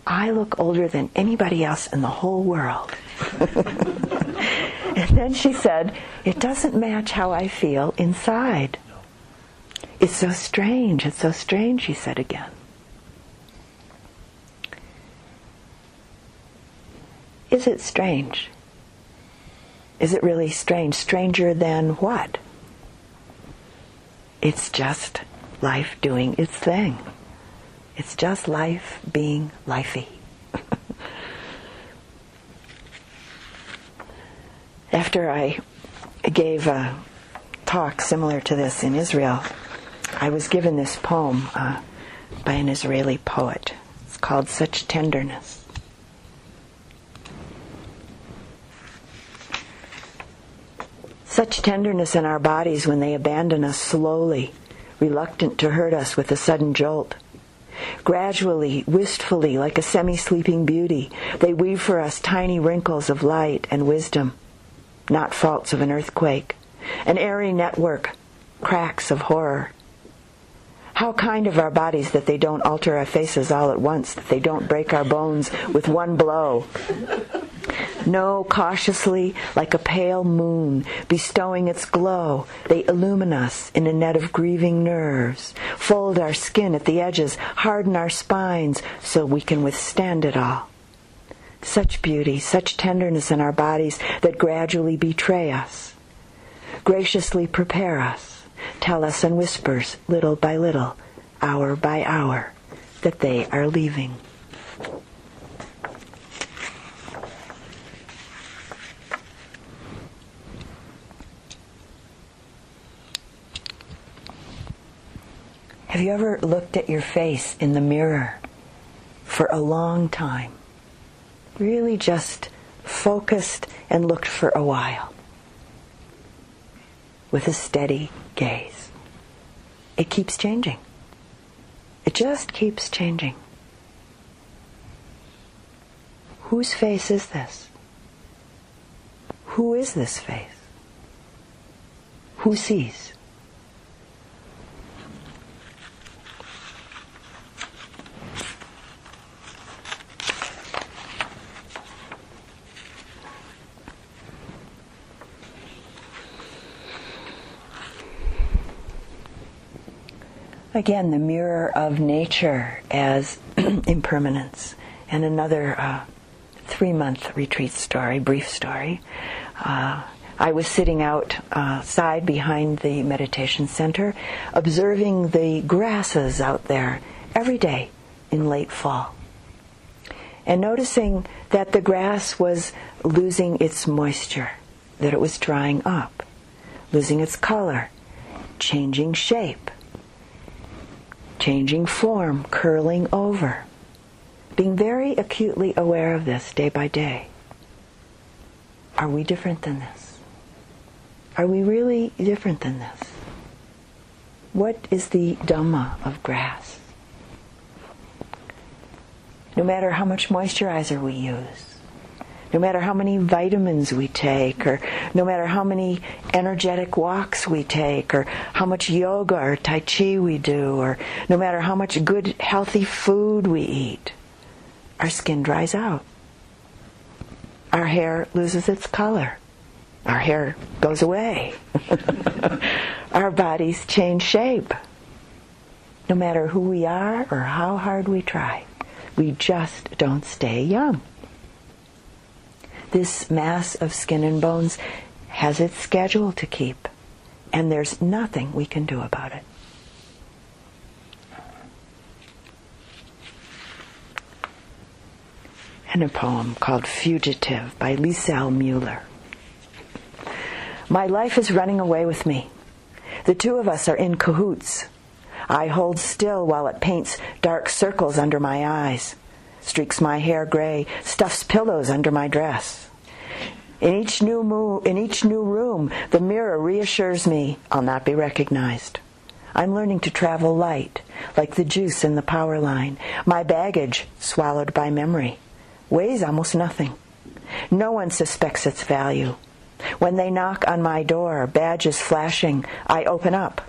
I look older than anybody else in the whole world. and then she said, It doesn't match how I feel inside. It's so strange, it's so strange, she said again. Is it strange? Is it really strange? Stranger than what? It's just life doing its thing. It's just life being lifey. After I gave a talk similar to this in Israel, I was given this poem uh, by an Israeli poet. It's called Such Tenderness. Such tenderness in our bodies when they abandon us slowly, reluctant to hurt us with a sudden jolt. Gradually, wistfully, like a semi sleeping beauty, they weave for us tiny wrinkles of light and wisdom, not faults of an earthquake, an airy network, cracks of horror. How kind of our bodies that they don't alter our faces all at once, that they don't break our bones with one blow. No, cautiously, like a pale moon, bestowing its glow, they illumine us in a net of grieving nerves, fold our skin at the edges, harden our spines so we can withstand it all. Such beauty, such tenderness in our bodies that gradually betray us, graciously prepare us, tell us in whispers, little by little, hour by hour, that they are leaving. Have you ever looked at your face in the mirror for a long time? Really just focused and looked for a while with a steady gaze. It keeps changing. It just keeps changing. Whose face is this? Who is this face? Who sees? Again, the mirror of nature as impermanence. And another uh, three month retreat story, brief story. Uh, I was sitting outside uh, behind the meditation center, observing the grasses out there every day in late fall. And noticing that the grass was losing its moisture, that it was drying up, losing its color, changing shape, changing form, curling over. Being very acutely aware of this day by day. Are we different than this? Are we really different than this? What is the Dhamma of grass? No matter how much moisturizer we use, no matter how many vitamins we take, or no matter how many energetic walks we take, or how much yoga or Tai Chi we do, or no matter how much good, healthy food we eat, our skin dries out. Our hair loses its color. Our hair goes away. our bodies change shape. No matter who we are or how hard we try, we just don't stay young this mass of skin and bones has its schedule to keep, and there's nothing we can do about it. And a poem called Fugitive by Lisel Mueller. My life is running away with me. The two of us are in cahoots. I hold still while it paints dark circles under my eyes streaks my hair gray, stuffs pillows under my dress. In each new move, in each new room, the mirror reassures me I'll not be recognized. I'm learning to travel light, like the juice in the power line. My baggage, swallowed by memory, weighs almost nothing. No one suspects its value. When they knock on my door, badges flashing, I open up.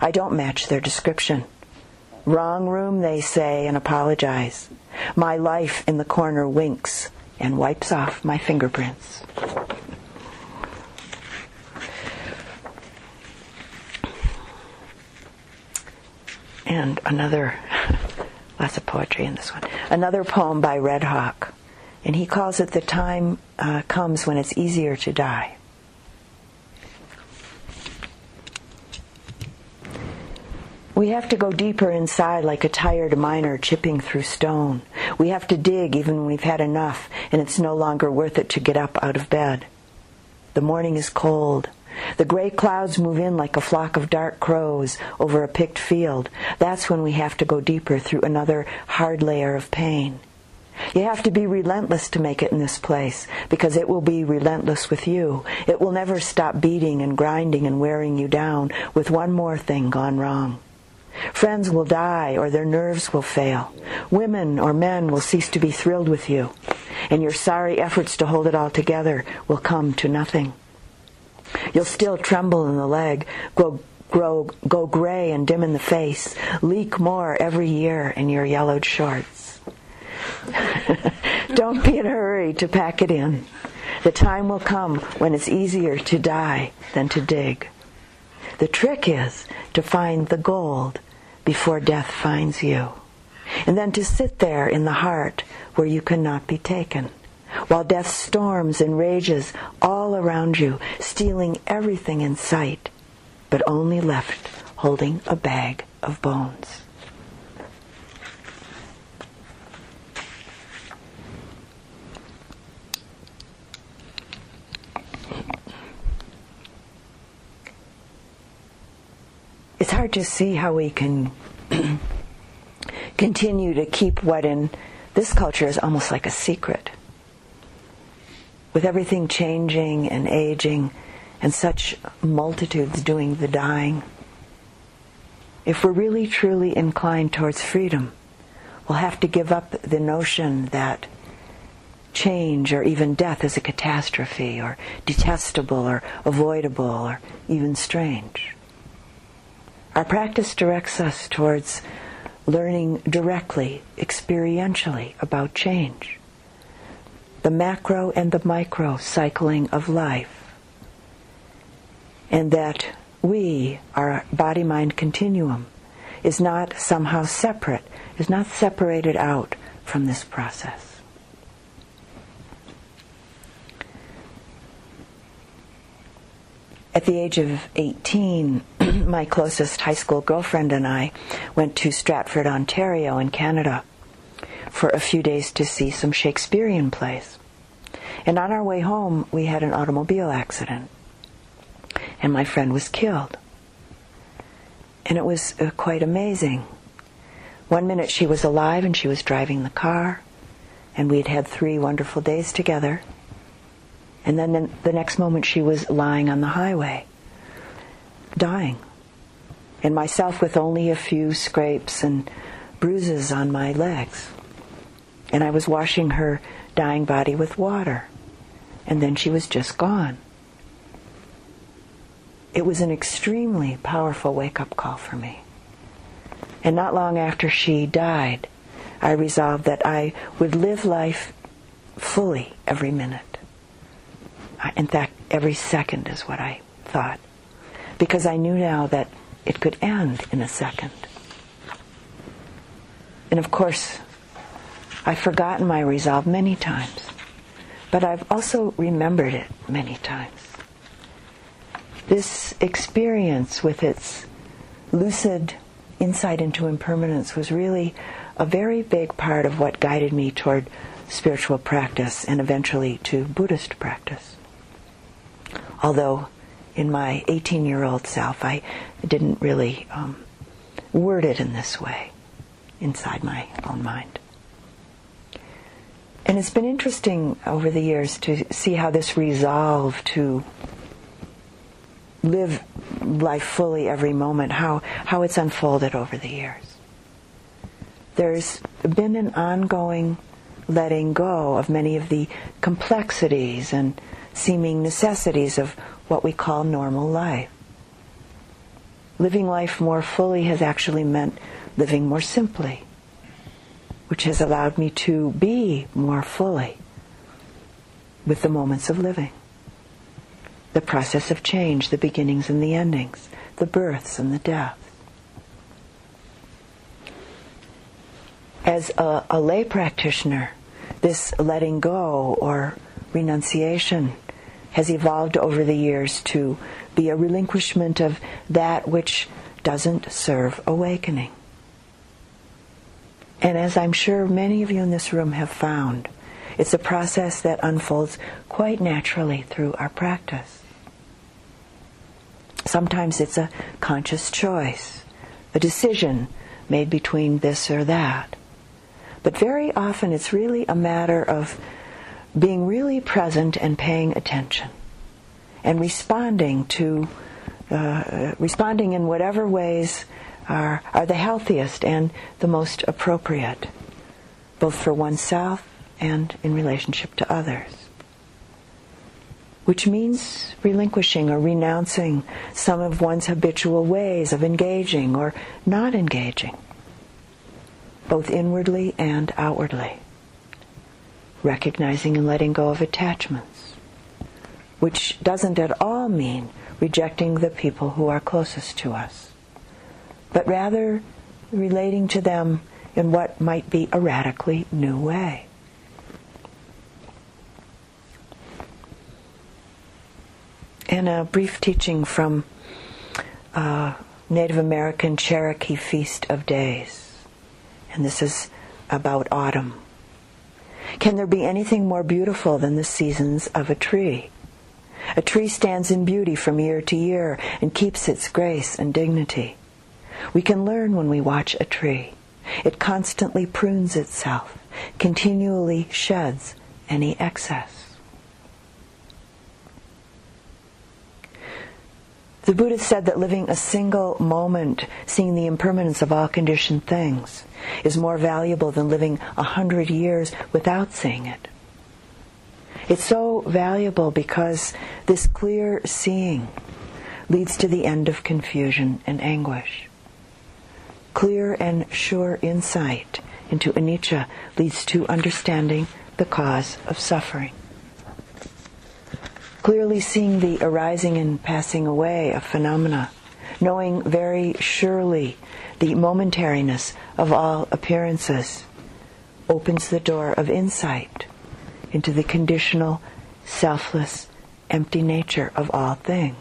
I don't match their description. Wrong room, they say, and apologize. My life in the corner winks and wipes off my fingerprints. And another, lots of poetry in this one. Another poem by Red Hawk. And he calls it The Time uh, Comes When It's Easier to Die. We have to go deeper inside like a tired miner chipping through stone. We have to dig even when we've had enough and it's no longer worth it to get up out of bed. The morning is cold. The gray clouds move in like a flock of dark crows over a picked field. That's when we have to go deeper through another hard layer of pain. You have to be relentless to make it in this place because it will be relentless with you. It will never stop beating and grinding and wearing you down with one more thing gone wrong. Friends will die or their nerves will fail. Women or men will cease to be thrilled with you. And your sorry efforts to hold it all together will come to nothing. You'll still tremble in the leg, grow, grow, go gray and dim in the face, leak more every year in your yellowed shorts. Don't be in a hurry to pack it in. The time will come when it's easier to die than to dig. The trick is to find the gold before death finds you. And then to sit there in the heart where you cannot be taken, while death storms and rages all around you, stealing everything in sight, but only left holding a bag of bones. It's hard to see how we can continue to keep what in this culture is almost like a secret. With everything changing and aging and such multitudes doing the dying, if we're really truly inclined towards freedom, we'll have to give up the notion that change or even death is a catastrophe or detestable or avoidable or even strange. Our practice directs us towards learning directly, experientially about change. The macro and the micro cycling of life. And that we, our body mind continuum, is not somehow separate, is not separated out from this process. At the age of 18, my closest high school girlfriend and I went to Stratford, Ontario, in Canada for a few days to see some Shakespearean plays. And on our way home, we had an automobile accident. And my friend was killed. And it was uh, quite amazing. One minute she was alive and she was driving the car, and we had had three wonderful days together. And then the next moment she was lying on the highway, dying. And myself with only a few scrapes and bruises on my legs. And I was washing her dying body with water. And then she was just gone. It was an extremely powerful wake up call for me. And not long after she died, I resolved that I would live life fully every minute. In fact, every second is what I thought. Because I knew now that it could end in a second. And of course, I've forgotten my resolve many times, but I've also remembered it many times. This experience with its lucid insight into impermanence was really a very big part of what guided me toward spiritual practice and eventually to Buddhist practice. Although in my 18 year old self, I didn't really um, word it in this way inside my own mind. And it's been interesting over the years to see how this resolve to live life fully every moment, how, how it's unfolded over the years. There's been an ongoing letting go of many of the complexities and seeming necessities of what we call normal life. Living life more fully has actually meant living more simply, which has allowed me to be more fully with the moments of living the process of change, the beginnings and the endings, the births and the deaths. As a, a lay practitioner, this letting go or renunciation has evolved over the years to be a relinquishment of that which doesn't serve awakening. And as I'm sure many of you in this room have found, it's a process that unfolds quite naturally through our practice. Sometimes it's a conscious choice, a decision made between this or that. But very often it's really a matter of being really present and paying attention and responding to uh, responding in whatever ways are, are the healthiest and the most appropriate, both for oneself and in relationship to others which means relinquishing or renouncing some of one's habitual ways of engaging or not engaging, both inwardly and outwardly. Recognizing and letting go of attachments, which doesn't at all mean rejecting the people who are closest to us, but rather relating to them in what might be a radically new way. in a brief teaching from uh, Native American Cherokee Feast of Days. And this is about autumn. Can there be anything more beautiful than the seasons of a tree? A tree stands in beauty from year to year and keeps its grace and dignity. We can learn when we watch a tree. It constantly prunes itself, continually sheds any excess. The Buddha said that living a single moment, seeing the impermanence of all conditioned things, is more valuable than living a hundred years without seeing it. It's so valuable because this clear seeing leads to the end of confusion and anguish. Clear and sure insight into anicca leads to understanding the cause of suffering clearly seeing the arising and passing away of phenomena, knowing very surely the momentariness of all appearances, opens the door of insight into the conditional, selfless, empty nature of all things,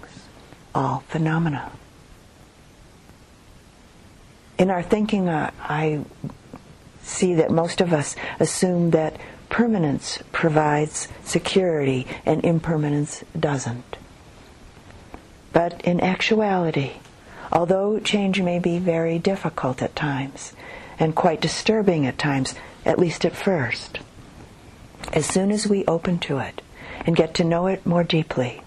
all phenomena. In our thinking, uh, I see that most of us assume that permanence provides security and impermanence doesn't. But in actuality, although change may be very difficult at times and quite disturbing at times, at least at first, as soon as we open to it and get to know it more deeply,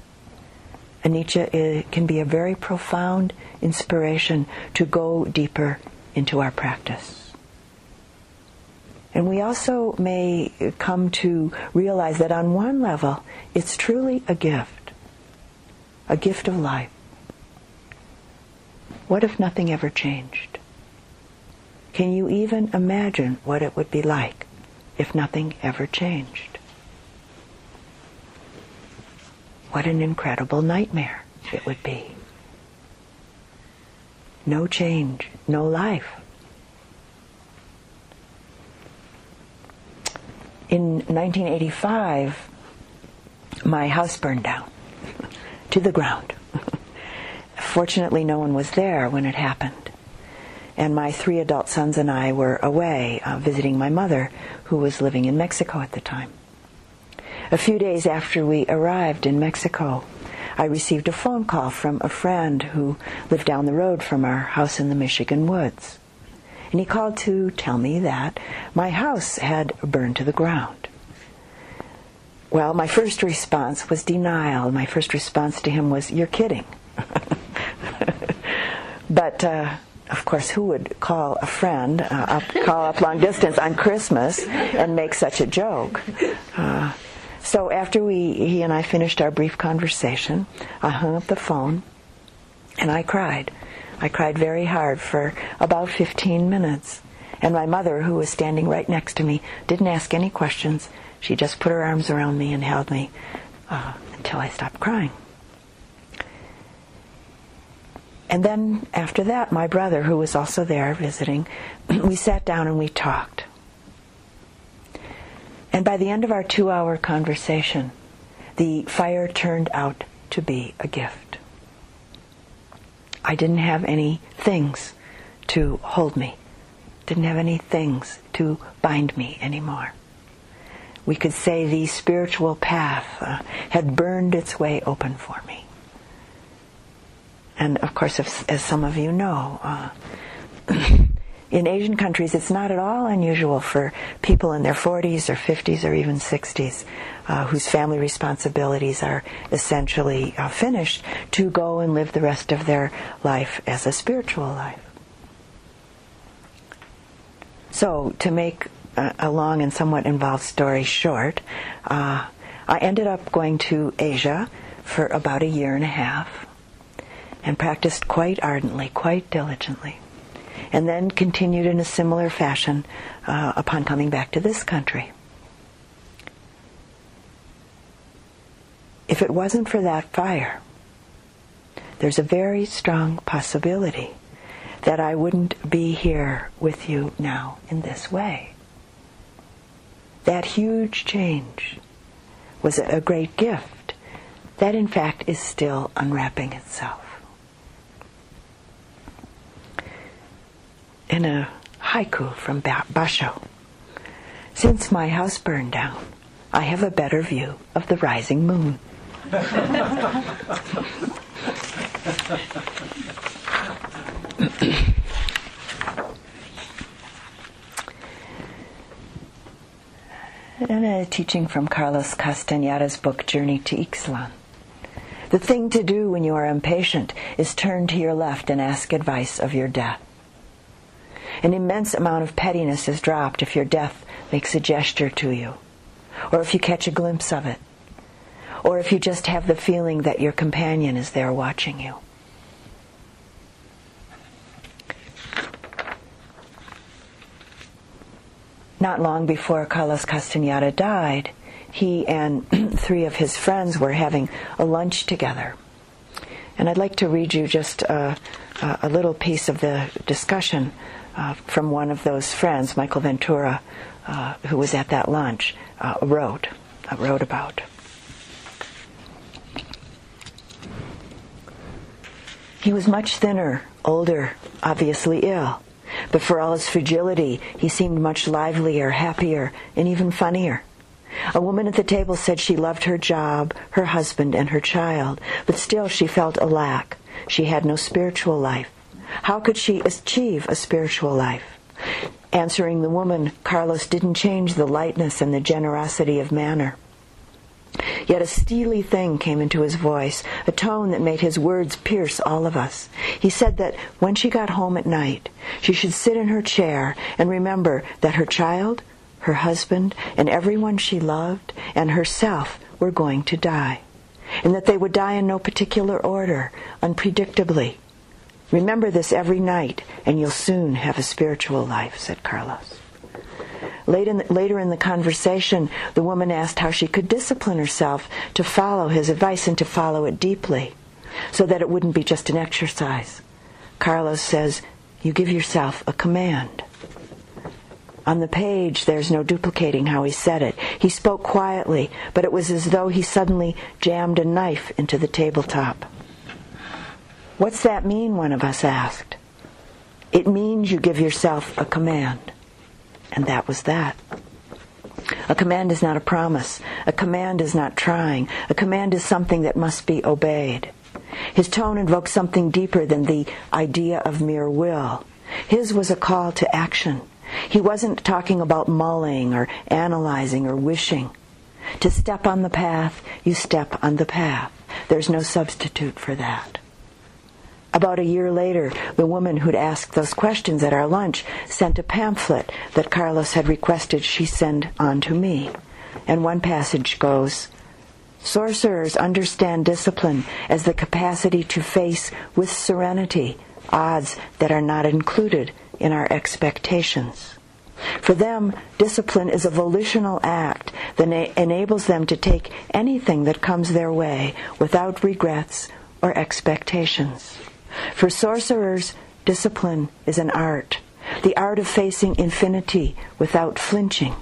anicca eh, can be a very profound inspiration to go deeper into our practice. And we also may come to realize that on one level, it's truly a gift, a gift of life. What if nothing ever changed? Can you even imagine what it would be like if nothing ever changed? What an incredible nightmare it would be. No change, no life. In 1985, my house burned down to the ground. Fortunately, no one was there when it happened. And my three adult sons and I were away uh, visiting my mother, who was living in Mexico at the time. A few days after we arrived in Mexico, I received a phone call from a friend who lived down the road from our house in the Michigan woods. And he called to tell me that my house had burned to the ground. Well, my first response was denial. My first response to him was, You're kidding. but uh, of course, who would call a friend, uh, up, call up long distance on Christmas and make such a joke? Uh, so after we, he and I finished our brief conversation, I hung up the phone and I cried. I cried very hard for about 15 minutes. And my mother, who was standing right next to me, didn't ask any questions. She just put her arms around me and held me uh, until I stopped crying. And then after that, my brother, who was also there visiting, we sat down and we talked. And by the end of our two hour conversation, the fire turned out to be a gift. I didn't have any things to hold me, didn't have any things to bind me anymore. We could say the spiritual path uh, had burned its way open for me. And of course, if, as some of you know, uh, in Asian countries, it's not at all unusual for people in their 40s or 50s or even 60s uh, whose family responsibilities are essentially uh, finished to go and live the rest of their life as a spiritual life. So, to make a, a long and somewhat involved story short, uh, I ended up going to Asia for about a year and a half and practiced quite ardently, quite diligently and then continued in a similar fashion uh, upon coming back to this country. If it wasn't for that fire, there's a very strong possibility that I wouldn't be here with you now in this way. That huge change was a great gift that, in fact, is still unwrapping itself. In a haiku from Basho. Since my house burned down, I have a better view of the rising moon. and a teaching from Carlos Castañeda's book Journey to Ixtlan. The thing to do when you are impatient is turn to your left and ask advice of your death. An immense amount of pettiness is dropped if your death makes a gesture to you, or if you catch a glimpse of it, or if you just have the feeling that your companion is there watching you. Not long before Carlos Castaneda died, he and three of his friends were having a lunch together. And I'd like to read you just a, a little piece of the discussion uh, from one of those friends, Michael Ventura, uh, who was at that lunch, uh, wrote, uh, wrote about. He was much thinner, older, obviously ill. But for all his fragility, he seemed much livelier, happier, and even funnier. A woman at the table said she loved her job, her husband, and her child, but still she felt a lack. She had no spiritual life. How could she achieve a spiritual life? Answering the woman, Carlos didn't change the lightness and the generosity of manner. Yet a steely thing came into his voice, a tone that made his words pierce all of us. He said that when she got home at night, she should sit in her chair and remember that her child, her husband, and everyone she loved, and herself were going to die, and that they would die in no particular order, unpredictably. Remember this every night, and you'll soon have a spiritual life, said Carlos. Later in the conversation, the woman asked how she could discipline herself to follow his advice and to follow it deeply, so that it wouldn't be just an exercise. Carlos says, You give yourself a command. On the page, there's no duplicating how he said it. He spoke quietly, but it was as though he suddenly jammed a knife into the tabletop. What's that mean? One of us asked. It means you give yourself a command. And that was that. A command is not a promise. A command is not trying. A command is something that must be obeyed. His tone invoked something deeper than the idea of mere will. His was a call to action. He wasn't talking about mulling or analyzing or wishing. To step on the path, you step on the path. There's no substitute for that. About a year later, the woman who'd asked those questions at our lunch sent a pamphlet that Carlos had requested she send on to me. And one passage goes, Sorcerers understand discipline as the capacity to face with serenity odds that are not included in our expectations. For them, discipline is a volitional act that enables them to take anything that comes their way without regrets or expectations. For sorcerers, discipline is an art, the art of facing infinity without flinching,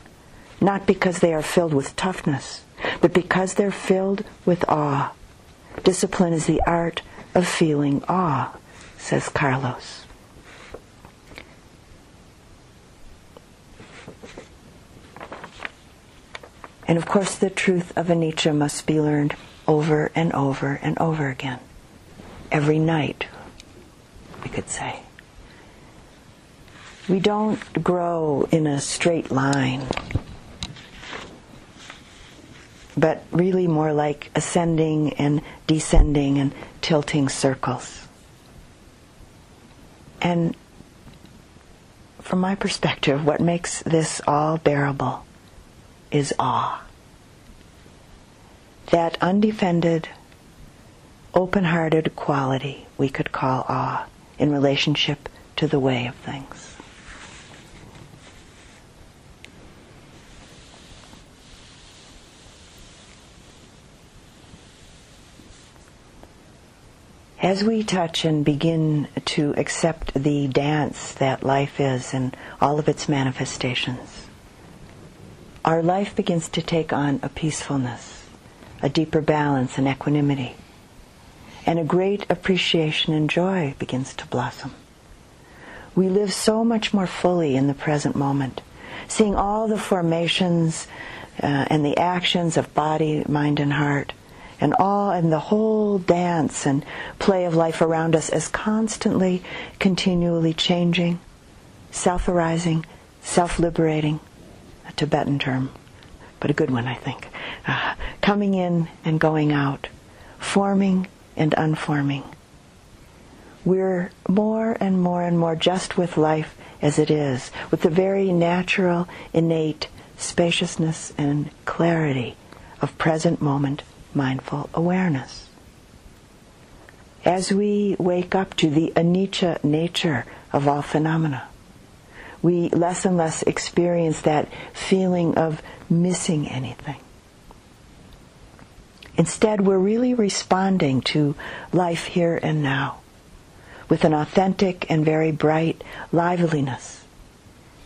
not because they are filled with toughness, but because they're filled with awe. Discipline is the art of feeling awe, says Carlos. And of course, the truth of anicca must be learned over and over and over again, every night we could say. We don't grow in a straight line, but really more like ascending and descending and tilting circles. And from my perspective, what makes this all bearable is awe. That undefended, open hearted quality we could call awe in relationship to the way of things. As we touch and begin to accept the dance that life is and all of its manifestations, our life begins to take on a peacefulness, a deeper balance and equanimity and a great appreciation and joy begins to blossom. We live so much more fully in the present moment, seeing all the formations uh, and the actions of body, mind, and heart, and all and the whole dance and play of life around us as constantly, continually changing, self-arising, self-liberating, a Tibetan term, but a good one, I think. Uh, coming in and going out, forming and unforming. We're more and more and more just with life as it is, with the very natural, innate spaciousness and clarity of present moment mindful awareness. As we wake up to the anicca nature of all phenomena, we less and less experience that feeling of missing anything. Instead, we're really responding to life here and now with an authentic and very bright liveliness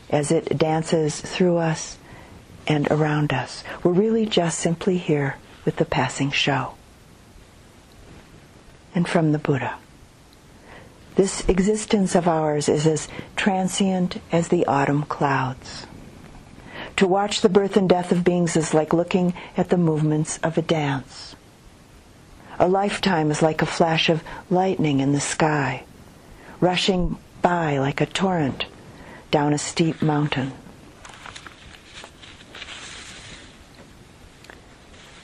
as it dances through us and around us. We're really just simply here with the passing show. And from the Buddha. This existence of ours is as transient as the autumn clouds. To watch the birth and death of beings is like looking at the movements of a dance. A lifetime is like a flash of lightning in the sky, rushing by like a torrent down a steep mountain.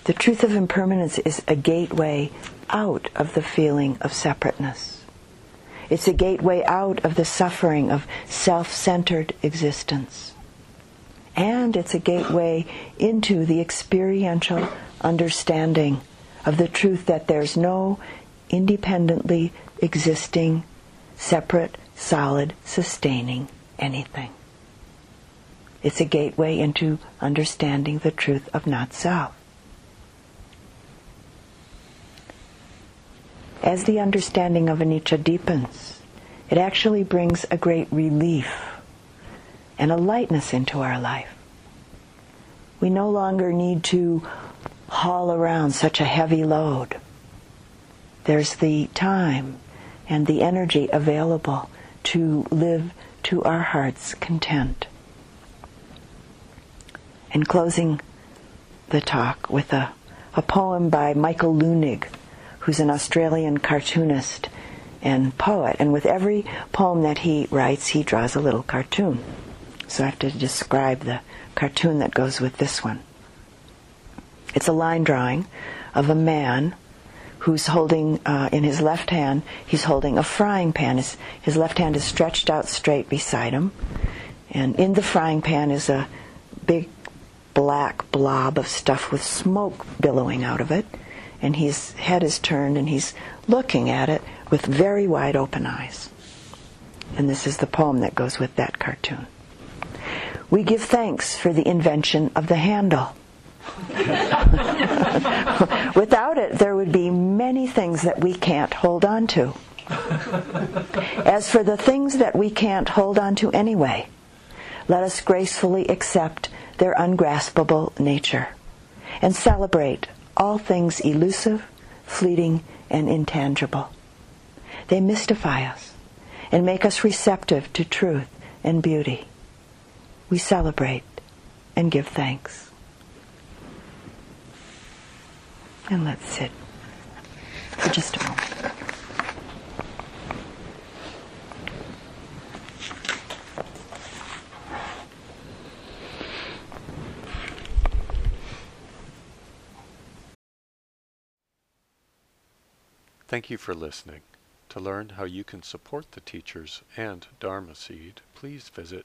The truth of impermanence is a gateway out of the feeling of separateness. It's a gateway out of the suffering of self centered existence and it's a gateway into the experiential understanding of the truth that there's no independently existing, separate, solid, sustaining anything. It's a gateway into understanding the truth of not self. As the understanding of anicca deepens, it actually brings a great relief and a lightness into our life. We no longer need to haul around such a heavy load. There's the time and the energy available to live to our heart's content. And closing the talk with a, a poem by Michael Leunig, who's an Australian cartoonist and poet. And with every poem that he writes, he draws a little cartoon. So I have to describe the cartoon that goes with this one. It's a line drawing of a man who's holding, uh, in his left hand, he's holding a frying pan. His, his left hand is stretched out straight beside him. And in the frying pan is a big black blob of stuff with smoke billowing out of it. And his head is turned and he's looking at it with very wide open eyes. And this is the poem that goes with that cartoon. We give thanks for the invention of the handle. Without it, there would be many things that we can't hold on to. As for the things that we can't hold on to anyway, let us gracefully accept their ungraspable nature and celebrate all things elusive, fleeting, and intangible. They mystify us and make us receptive to truth and beauty we celebrate and give thanks. And let's sit for just a moment. Thank you for listening. To learn how you can support the teachers and Dharma Seed, please visit